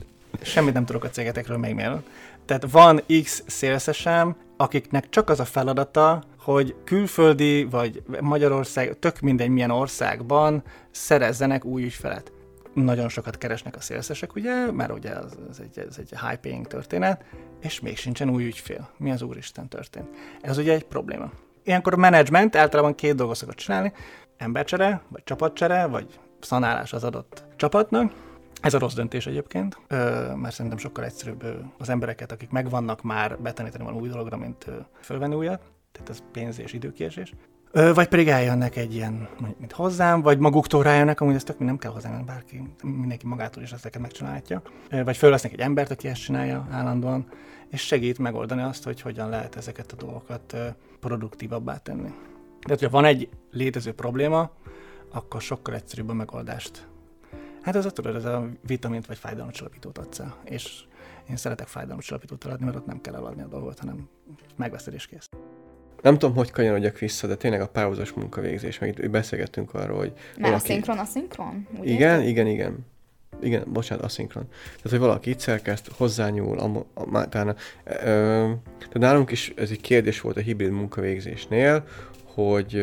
semmit nem tudok a cégetekről még miért. Tehát van X szélszesem, akiknek csak az a feladata, hogy külföldi vagy Magyarország, tök mindegy milyen országban szerezzenek új ügyfelet. Nagyon sokat keresnek a szélszesek, ugye, mert ugye ez, ez, egy, ez egy high paying történet, és még sincsen új ügyfél. Mi az úristen történt? Ez ugye egy probléma. Ilyenkor a menedzsment általában két dolgot szokott csinálni, embercsere, vagy csapatcsere, vagy szanálás az adott csapatnak, ez a rossz döntés egyébként, mert szerintem sokkal egyszerűbb az embereket, akik megvannak már betanítani valami új dologra, mint fölvenni újat. Tehát ez pénz és időkiesés. Vagy pedig eljönnek egy ilyen, mint hozzám, vagy maguktól rájönnek, amúgy ez tök nem kell hozzám, bárki, mindenki magától is ezeket megcsinálhatja. Vagy fölvesznek egy embert, aki ezt csinálja állandóan, és segít megoldani azt, hogy hogyan lehet ezeket a dolgokat produktívabbá tenni. De hogyha van egy létező probléma, akkor sokkal egyszerűbb a megoldást Hát ez a tudod, ez a vitamint vagy fájdalomcsillapítót adsz el. És én szeretek fájdalomcsillapítót eladni, mert ott nem kell eladni a dolgot, hanem megveszed és kész. Nem tudom, hogy kanyarodjak vissza, de tényleg a párhuzamos munkavégzés, meg itt beszélgettünk arról, hogy Mert valaki... aszinkron, aszinkron? igen, érted? igen, igen. Igen, bocsánat, aszinkron. Tehát, hogy valaki itt szerkeszt, hozzányúl, a, a, a, tehát nálunk is ez egy kérdés volt a hibrid munkavégzésnél, hogy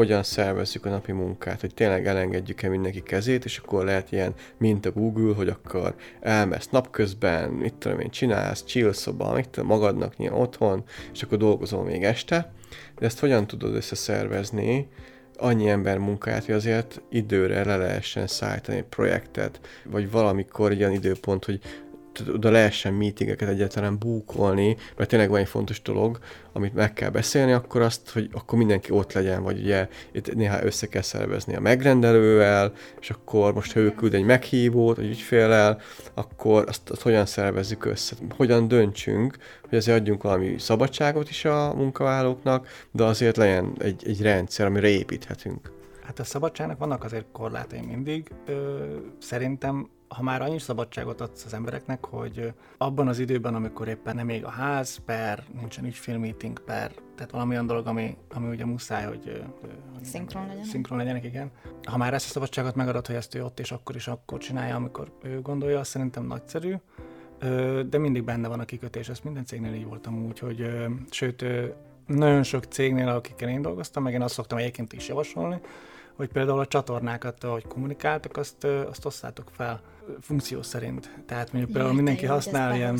hogyan szervezzük a napi munkát, hogy tényleg elengedjük-e mindenki kezét, és akkor lehet ilyen, mint a Google, hogy akkor elmesz napközben, mit tudom én, csinálsz, chill szoba, mit tudom, magadnak nyilván otthon, és akkor dolgozol még este, de ezt hogyan tudod összeszervezni, annyi ember munkáját, hogy azért időre le lehessen szállítani egy projektet, vagy valamikor egy olyan időpont, hogy oda lehessen meetingeket egyáltalán búkolni, mert tényleg van egy fontos dolog, amit meg kell beszélni, akkor azt, hogy akkor mindenki ott legyen, vagy ugye itt néha össze kell szervezni a megrendelővel, és akkor most ha ő küld egy meghívót, egy ügyfélel, akkor azt, azt hogyan szervezzük össze, hogyan döntsünk, hogy azért adjunk valami szabadságot is a munkavállalóknak, de azért legyen egy, egy rendszer, amire építhetünk. Hát a szabadságnak vannak azért korlátai mindig. Ö, szerintem ha már annyi szabadságot adsz az embereknek, hogy abban az időben, amikor éppen nem még a ház, per, nincsen ügyfélmeeting, per, tehát valami olyan dolog, ami, ami ugye muszáj, hogy szinkron legyen. Szinkron legyenek, igen. Ha már ezt a szabadságot megadod, hogy ezt ő ott és akkor is akkor csinálja, amikor ő gondolja, azt szerintem nagyszerű, de mindig benne van a kikötés, ez minden cégnél így voltam úgy, hogy sőt, nagyon sok cégnél, akikkel én dolgoztam, meg én azt szoktam egyébként is javasolni, hogy például a csatornákat, ahogy kommunikáltak, azt, azt osszátok fel funkció szerint. Tehát mondjuk például mindenki használ ilyen...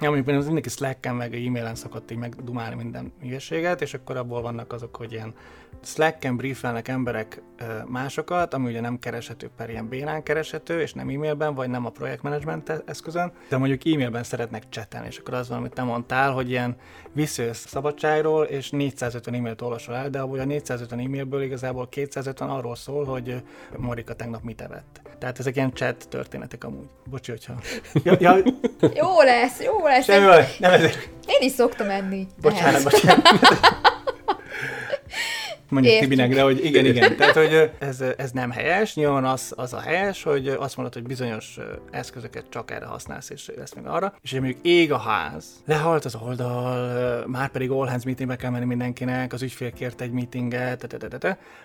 Ja, mondjuk például mindenki Slack-en meg e-mailen szokott így megdumálni minden hülyeséget, és akkor abból vannak azok, hogy ilyen Slack-en briefelnek emberek másokat, ami ugye nem kereshető per ilyen bénán kereshető, és nem e-mailben, vagy nem a projektmenedzsment eszközön, de mondjuk e-mailben szeretnek csetelni, és akkor az van, amit te mondtál, hogy ilyen visszajössz szabadságról, és 450 e-mailt olvasol el, de abból a 450 e-mailből igazából 250 arról szól, hogy Marika tegnap mit evett. Tehát ezek ilyen chat történetek amúgy. Bocsi, hogyha... Ja, ja. jó lesz, jó lesz. Semmi nem ezért. Én is szoktam enni. Bocsánat, bocsánat mondjuk Értjük. Tibinek, de hogy igen, igen. Tehát, hogy ez, ez nem helyes. Nyilván az, az a helyes, hogy azt mondod, hogy bizonyos eszközöket csak erre használsz, és lesz még arra. És hogy mondjuk ég a ház, lehalt az oldal, már pedig all hands meetingbe kell menni mindenkinek, az ügyfél kért egy meetinget,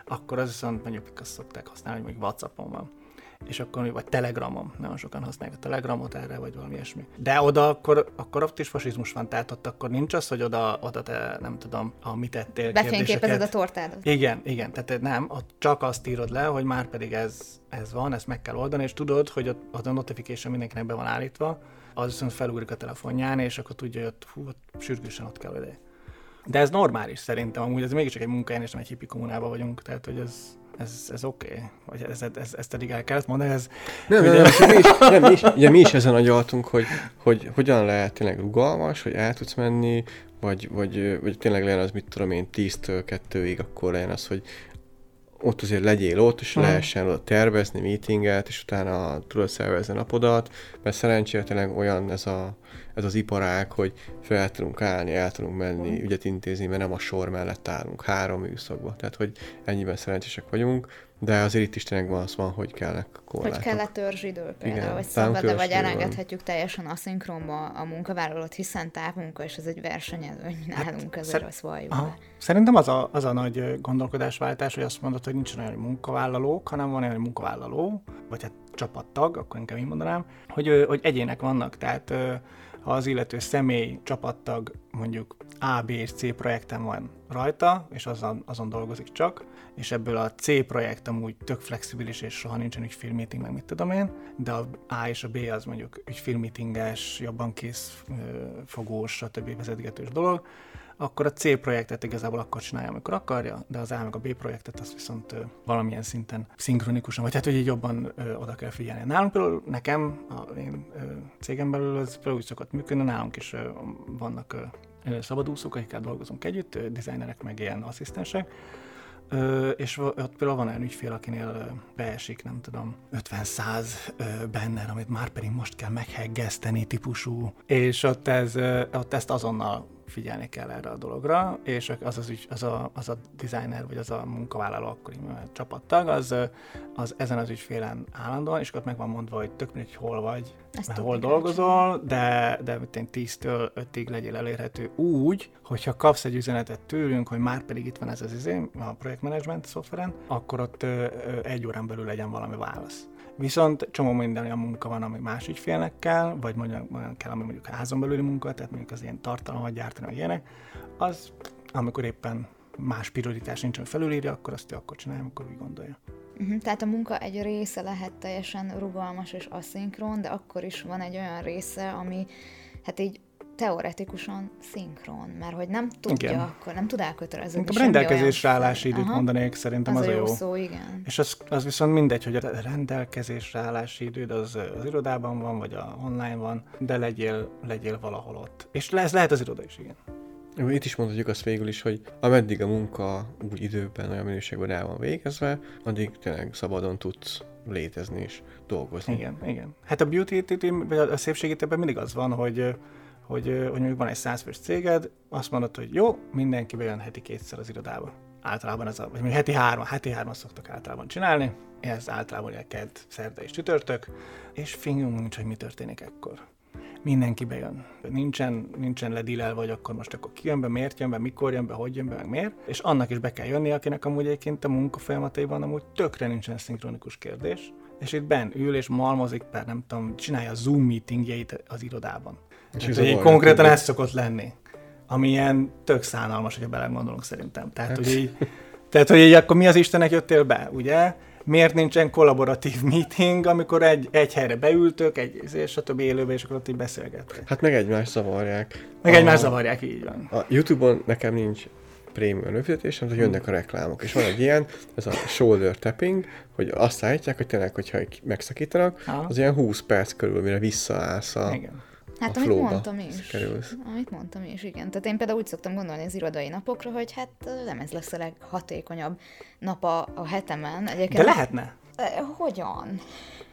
akkor az viszont mondjuk azt szokták használni, hogy mondjuk WhatsAppon van és akkor, vagy Telegramon, nagyon sokan használják a Telegramot erre, vagy valami ilyesmi. De oda akkor, akkor ott is fasizmus van, tehát ott akkor nincs az, hogy oda, oda te, nem tudom, a mit ettél Befényképezed a tortádat. Igen, igen, tehát nem, ott csak azt írod le, hogy már pedig ez, ez van, ezt meg kell oldani, és tudod, hogy ott, ott a notification mindenkinek be van állítva, az viszont felugrik a telefonján, és akkor tudja, hogy ott, hú, ott sürgősen ott kell ide. De ez normális szerintem, amúgy ez mégiscsak egy munkahelyen, és nem egy hippi kommunában vagyunk, tehát hogy ez, ez, ez oké? Okay? Vagy ez, ez, ez, ezt eddig el kellett mondani? Ez, nem, nem, nem, mi is, nem, mi is, ugye mi is ezen agyaltunk, hogy, hogy hogyan lehet tényleg rugalmas, hogy el tudsz menni, vagy, vagy, vagy tényleg legyen az, mit tudom én, 10-től 2-ig, akkor legyen az, hogy ott azért legyél ott, és hmm. lehessen oda tervezni meetinget, és utána tudod szervezni napodat, mert szerencsére tényleg olyan ez a ez az iparág, hogy fel tudunk állni, el tudunk menni, ügyet intézni, mert nem a sor mellett állunk három műszakba. Tehát, hogy ennyiben szerencsések vagyunk, de azért itt is tényleg van az van, hogy kellnek korlátok. Hogy kell a törzsidő például, hogy szabad vagy elengedhetjük teljesen aszinkronba a munkavállalót, hiszen távmunka, és ez egy versenyelőny hát, nálunk, ezért szer- az valljuk Szerintem az a, az a nagy gondolkodásváltás, hogy azt mondod, hogy nincs olyan munkavállalók, hanem van olyan munkavállaló, vagy hát csapattag, akkor inkább így mondanám, hogy, hogy egyének vannak, tehát ha az illető személy, csapattag mondjuk A, B és C projekten van rajta, és azon, azon dolgozik csak, és ebből a C projekt amúgy tök flexibilis, és soha nincsen ügyfélmeeting, meg mit tudom én, de a A és a B az mondjuk ügyfélmeetinges, jobban kész, fogós, stb. vezetgetős dolog, akkor a C projektet igazából akkor csinálja, amikor akarja, de az A meg a B projektet azt viszont valamilyen szinten szinkronikusan, vagy hát, hogy így jobban ö, oda kell figyelni. Nálunk például nekem, a én ö, cégem belül ez például úgy szokott működni, nálunk is vannak szabadúszók, akikkel dolgozunk együtt, ö, designerek, meg ilyen asszisztensek, Ö, és ott például van olyan ügyfél, akinél beesik, nem tudom, 50-100 benne, amit már pedig most kell megheggeszteni típusú, és ott, ez, ott ezt azonnal figyelni kell erre a dologra, és az, az, ügy, az, a, az a designer, vagy az a munkavállaló, akkor csapattag, az, az ezen az ügyfélen állandóan, és akkor meg van mondva, hogy tök mindegy, hol vagy, mert hol dolgozol, de, de én 10-től 5-ig legyél elérhető úgy, hogyha kapsz egy üzenetet tőlünk, hogy már pedig itt van ez az izé, a projektmenedzsment szoftveren, akkor ott egy órán belül legyen valami válasz. Viszont csomó minden olyan munka van, ami más ügyfélnek kell, vagy mondjuk olyan kell, ami mondjuk házon belüli munka, tehát mondjuk az ilyen tartalomat gyártani, vagy ilyenek, az amikor éppen más prioritás nincs, ami felülírja, akkor azt ő akkor csinálja, amikor úgy gondolja. Uh-huh, tehát a munka egy része lehet teljesen rugalmas és aszinkron, de akkor is van egy olyan része, ami hát így teoretikusan szinkron, mert hogy nem tudja, igen. akkor nem tud elkötelezni. Inkább rendelkezésre állási időt Aha, mondanék, szerintem az, az a jó. szó, igen. És az, az viszont mindegy, hogy a rendelkezésre állási időd az, az irodában van, vagy a online van, de legyél, legyél valahol ott. És ez lehet az iroda is, igen. Itt is mondhatjuk azt végül is, hogy ameddig a munka úgy időben, olyan minőségben el van végezve, addig tényleg szabadon tudsz létezni és dolgozni. Igen, igen. Hát a beauty vagy a szépségítőben mindig az van, hogy hogy, hogy mondjuk van egy százfős céged, azt mondod, hogy jó, mindenki bejön heti kétszer az irodába. Általában ez a, vagy még heti hárman, heti hárman szoktak általában csinálni, ez általában ugye kedd, szerda és csütörtök, és fingunk nincs, hogy mi történik ekkor. Mindenki bejön. Nincsen, nincsen ledilel, vagy akkor most akkor ki jön be, miért jön be, mikor jön be, hogy jön be, meg miért. És annak is be kell jönni, akinek amúgy egyébként a munka folyamataiban amúgy tökre nincsen szinkronikus kérdés. És itt ben ül és malmozik, per nem tudom, csinálja a Zoom meetingjeit az irodában. És ez így konkrétan ez szokott lenni. Ami ilyen tök szánalmas, hogyha belegondolunk szerintem. Tehát, hát. hogy így, tehát, hogy így akkor mi az Istenek jöttél be, ugye? Miért nincsen kollaboratív meeting, amikor egy, egy helyre beültök, egy, és stb. élőbe, és akkor ott így beszélgettek. Hát meg egymást zavarják. Meg a, egymást zavarják, így van. A Youtube-on nekem nincs prémium előfizetés, hogy jönnek a reklámok. És van egy ilyen, ez a shoulder tapping, hogy azt állítják, hogy tényleg, hogyha megszakítanak, az ilyen 20 perc körül, mire visszaállsz a, Igen Hát, amit mondtam is. Kerülsz. Amit mondtam is, igen. Tehát én például úgy szoktam gondolni az irodai napokra, hogy hát nem ez lesz a leghatékonyabb nap a, a hetemen. Egyébként De lehetne. Hogyan?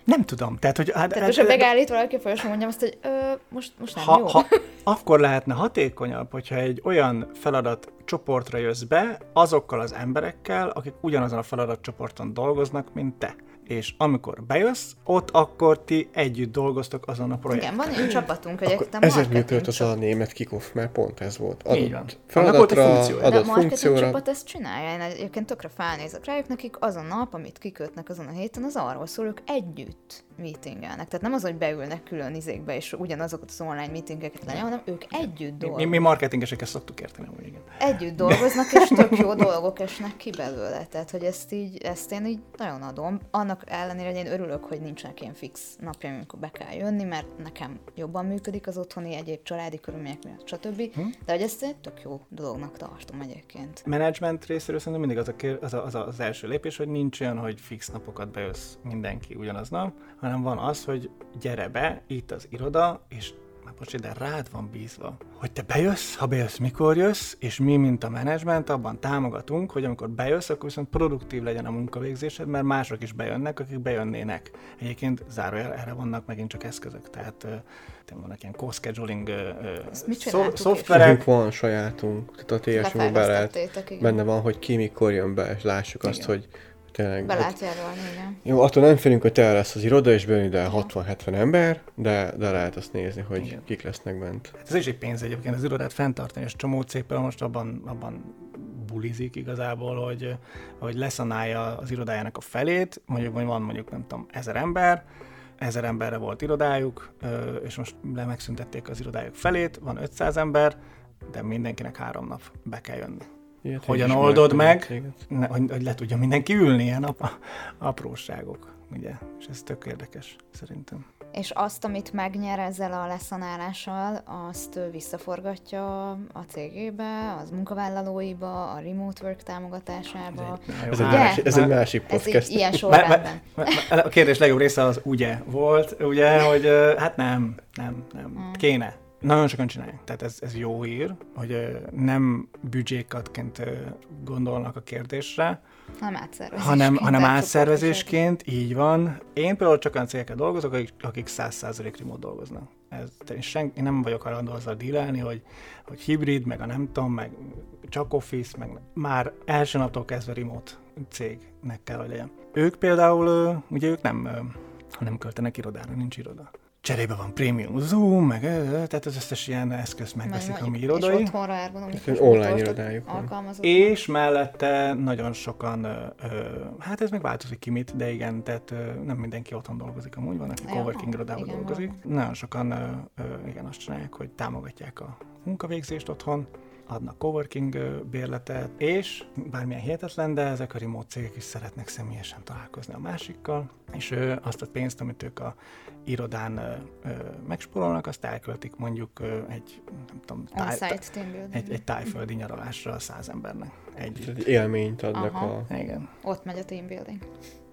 Nem tudom. Tehát, hogy, hát, Tehát most megállít valaki, folyosón mondjam azt, hogy ö, most, most nem ha, jó. Ha, akkor lehetne hatékonyabb, hogyha egy olyan feladat csoportra jössz be azokkal az emberekkel, akik ugyanazon a feladatcsoporton dolgoznak, mint te és amikor bejössz, ott akkor ti együtt dolgoztok azon a projekten. Igen, van egy csapatunk, hogy ezért működött az a német kikoff, mert pont ez volt. Adott Így van. Feladatra, funkciója. adott a funkcióra. csapat ezt csinálja, én egyébként tökre felnézek rájuk, nekik az a nap, amit kikötnek azon a héten, az arról szól, ők együtt meetingelnek. Tehát nem az, hogy beülnek külön izékbe, és ugyanazokat az online meetingeket lenyom, hanem ők együtt dolgoznak. Mi, mi marketingesek ezt szoktuk érteni, hogy igen. Együtt dolgoznak, és tök jó dolgok esnek ki belőle. Tehát, hogy ezt így, ezt én így nagyon adom. Annak ellenére, hogy én örülök, hogy nincsenek ilyen fix napjaim, amikor be kell jönni, mert nekem jobban működik az otthoni egyéb családi körülmények miatt, stb. Hm? De hogy ezt egy tök jó dolognak tartom egyébként. Management részéről szerintem mindig az, a kér, az, a, az, a, az első lépés, hogy nincs olyan, hogy fix napokat bejössz mindenki ugyanaznap, hanem van az, hogy gyere be, itt az iroda, és már bocs, de rád van bízva, hogy te bejössz, ha bejössz, mikor jössz, és mi, mint a menedzsment, abban támogatunk, hogy amikor bejössz, akkor viszont produktív legyen a munkavégzésed, mert mások is bejönnek, akik bejönnének. Egyébként zárójel erre vannak megint csak eszközök, tehát uh, vannak ilyen co-scheduling szoftverek. van sajátunk, tehát a TS benne van, hogy ki mikor jön be, és lássuk igen. azt, hogy Tényleg. Be lehet jelölni, igen. Jó, attól nem félünk, hogy te lesz az iroda, és bejön ide 60-70 ember, de, de lehet azt nézni, hogy igen. kik lesznek bent. Hát ez is egy pénz egyébként az irodát fenntartani, és csomó cég most abban, abban bulizik igazából, hogy, hogy leszanálja az irodájának a felét, mondjuk, hogy van mondjuk, nem tudom, ezer ember, ezer emberre volt irodájuk, és most le megszüntették az irodájuk felét, van 500 ember, de mindenkinek három nap be kell jönni. Ilyet Hogyan oldod meg, ne, hogy, hogy le tudja mindenki ülni ilyen ap- apróságok, ugye? És ez tök érdekes, szerintem. És azt, amit megnyer ezzel a leszanálással, azt visszaforgatja a cégébe, az munkavállalóiba, a remote work támogatásába. Ez egy, egy, másik, ez egy másik podcast. Ez egy ilyen sorrendben. A kérdés legjobb része az ugye volt, ugye, hogy hát nem, nem, nem, hmm. kéne. Nagyon sokan csinálják, tehát ez, ez jó hír, hogy nem büdzsékatként gondolnak a kérdésre, hanem átszervezésként. Hanem, hanem átszervezésként, így van. Én például csak olyan cégekkel dolgozok, akik, akik 100% remote dolgoznak. Ez, én, sen, én nem vagyok hajlandó azzal dílelni, hogy, hogy hibrid, meg a nem tudom, meg csak office, meg már első naptól kezdve remote cégnek kell, hogy legyen. Ők például, ugye ők nem, nem költenek irodára, nincs iroda cserébe van prémium Zoom, meg tehát az összes ilyen eszközt megveszik, ami irodai. És otthonra ergonomikus online irodájuk. És mellette nagyon sokan, hát ez meg változik ki mit, de igen, tehát nem mindenki otthon dolgozik amúgy, van, aki coworking irodában dolgozik. Van. Nagyon sokan, igen, azt csinálják, hogy támogatják a munkavégzést otthon, adnak coworking bérletet, és bármilyen hihetetlen, de ezek a remote cégek is szeretnek személyesen találkozni a másikkal, és ö, azt a pénzt, amit ők a irodán megspórolnak, azt elköltik mondjuk egy, nem tudom, táj, egy, egy tájföldi nyaralásra száz embernek. Egy, élményt adnak Aha. a... igen. Ott megy a team building.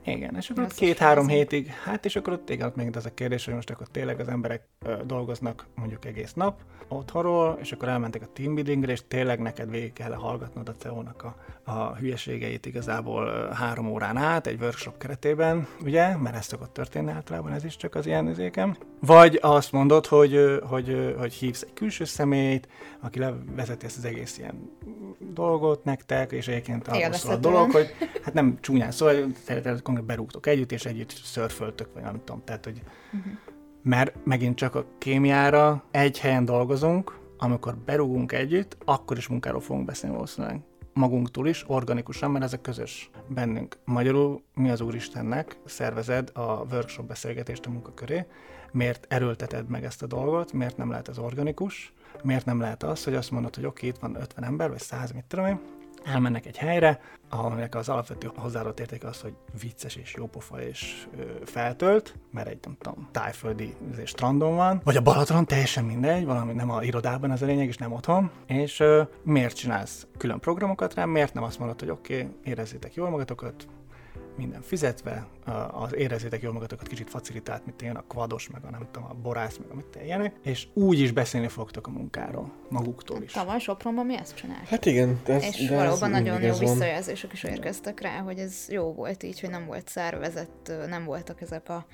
Igen, és akkor ott két-három hétig, hát és akkor ott igen, megint az a kérdés, hogy most akkor tényleg az emberek ö, dolgoznak mondjuk egész nap otthonról, és akkor elmentek a teambuildingre, és tényleg neked végig kell hallgatnod a CEO-nak a, a hülyeségeit igazából ö, három órán át, egy workshop keretében, ugye, mert ez szokott történni általában, ez is csak az ilyen izékem. Vagy azt mondod, hogy, ö, hogy, ö, hogy hívsz egy külső személyt, aki levezeti ezt az egész ilyen dolgot nektek, és egyébként arról szól a dolog, hogy hát nem csúnyán szól, konkrét berúgtok együtt, és együtt szörföltök, vagy nem tudom, tehát, hogy mert megint csak a kémiára egy helyen dolgozunk, amikor berúgunk együtt, akkor is munkáról fogunk beszélni valószínűleg. Magunktól is, organikusan, mert ez a közös bennünk. Magyarul mi az Úristennek szervezed a workshop beszélgetést a munkaköré, miért erőlteted meg ezt a dolgot, miért nem lehet ez organikus, miért nem lehet az, hogy azt mondod, hogy oké, itt van 50 ember, vagy 100, mit tudom én, elmennek egy helyre, ahol az alapvető hozzáadott értéke az, hogy vicces és jópofa és ö, feltölt, mert egy, nem tudom, tájföldi izé, strandon van, vagy a Balaton, teljesen mindegy, valami nem a irodában ez a lényeg, és nem otthon, és ö, miért csinálsz külön programokat rá, miért nem azt mondod, hogy oké, okay, érezzétek jól magatokat, minden fizetve, az érezzétek jól magatokat kicsit facilitált, mint én a kvados, meg a nem tudom, a borász, meg amit ilyenek, és úgy is beszélni fogtok a munkáról, maguktól is. Tavaly Sopronban mi ezt csináltuk. Hát igen, de ez, És de ez valóban nagyon mindig jó ez van. visszajelzések is érkeztek rá, hogy ez jó volt így, hogy nem volt szervezett, nem voltak ezek a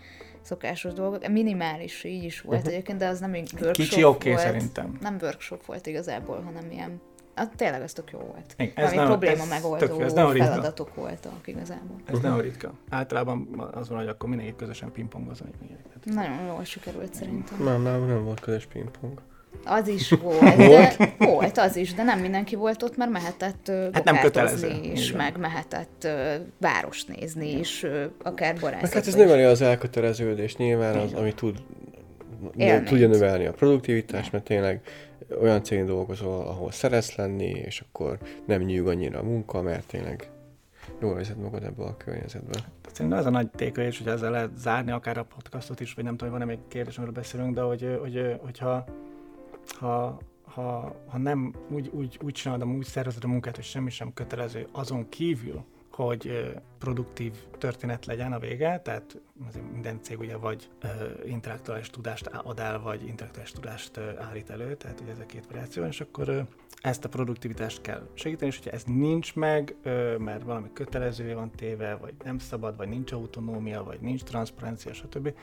szokásos dolgok. Minimális így is volt uh-huh. egyébként, de az nem egy workshop Kicsi oké volt. szerintem. Nem workshop volt igazából, hanem ilyen az tényleg az tök jó volt. Igen, ez Valami nem- probléma ez megoldó tök ez nem ritka. feladatok voltak igazából. Ez nem ritka. Általában az van, hogy akkor mindenki közösen pingpongozunk. Tehát Nagyon jól sikerült szerintem. Nem, nem, nem volt közös pingpong. Az is volt, de volt az is, de nem mindenki volt ott, mert mehetett ö, Hát nem kötelező, is, igen. meg mehetett ö, várost nézni is, ö, akár borászatba hát ez növeli az elköteleződést nyilván, az, ami tud, Élményt. tudja növelni a produktivitást, mert tényleg olyan cégén dolgozol, ahol szeretsz lenni, és akkor nem nyűg annyira a munka, mert tényleg jól érzed magad ebbe a környezetbe. Szerintem ez a nagy tékölés, hogy ezzel lehet zárni akár a podcastot is, vagy nem tudom, hogy van-e még kérdés, amiről beszélünk, de hogy, hogy, hogyha ha, ha, ha nem úgy, úgy, úgy csinálod, úgy szervezed a munkát, hogy semmi sem kötelező azon kívül, hogy produktív történet legyen a vége, tehát minden cég ugye vagy intellektuális tudást ad el, vagy intellektuális tudást állít elő, tehát ugye ez a két variáció, és akkor ezt a produktivitást kell segíteni, és hogyha ez nincs meg, mert valami kötelezővé van téve, vagy nem szabad, vagy nincs autonómia, vagy nincs transzparencia, stb.,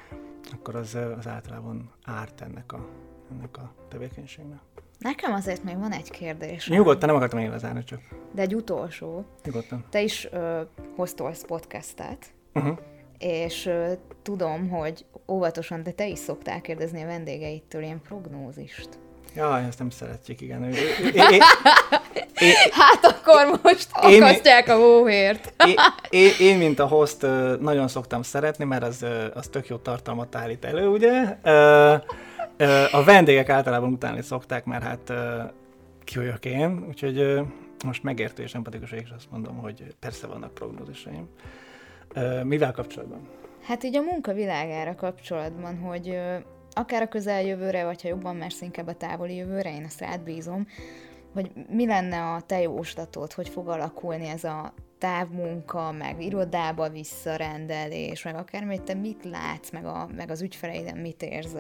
akkor az, az általában árt ennek a, ennek a tevékenységnek. Nekem azért még van egy kérdés. Nyugodtan, nem akartam én lezárni, csak De egy utolsó. nyugodtan. Te is ö, hoztolsz podcastet, Uh-huh. és ö, tudom, hogy óvatosan, de te is szoktál kérdezni a vendégeitől ilyen prognózist. Jaj, ezt nem szeretjük, igen. Ő- ő- Én, én, Hát akkor most Én- akasztják a hóhért. én, én, én, mint a host, nagyon szoktam szeretni, mert az, az tök jó tartalmat állít elő, ugye? A vendégek általában utálni szokták, mert hát ö, ki vagyok én, úgyhogy most megértő és empatikus és azt mondom, hogy persze vannak prognózisaim. Mivel kapcsolatban? Hát így a munka világára kapcsolatban, hogy akár a közeljövőre, vagy ha jobban mersz inkább a távoli jövőre, én ezt rád bízom, hogy mi lenne a te jóslatod, hogy fog alakulni ez a távmunka, meg irodába visszarendelés, meg akármi, hogy te mit látsz, meg, a, meg az ügyfeleiden mit érzel.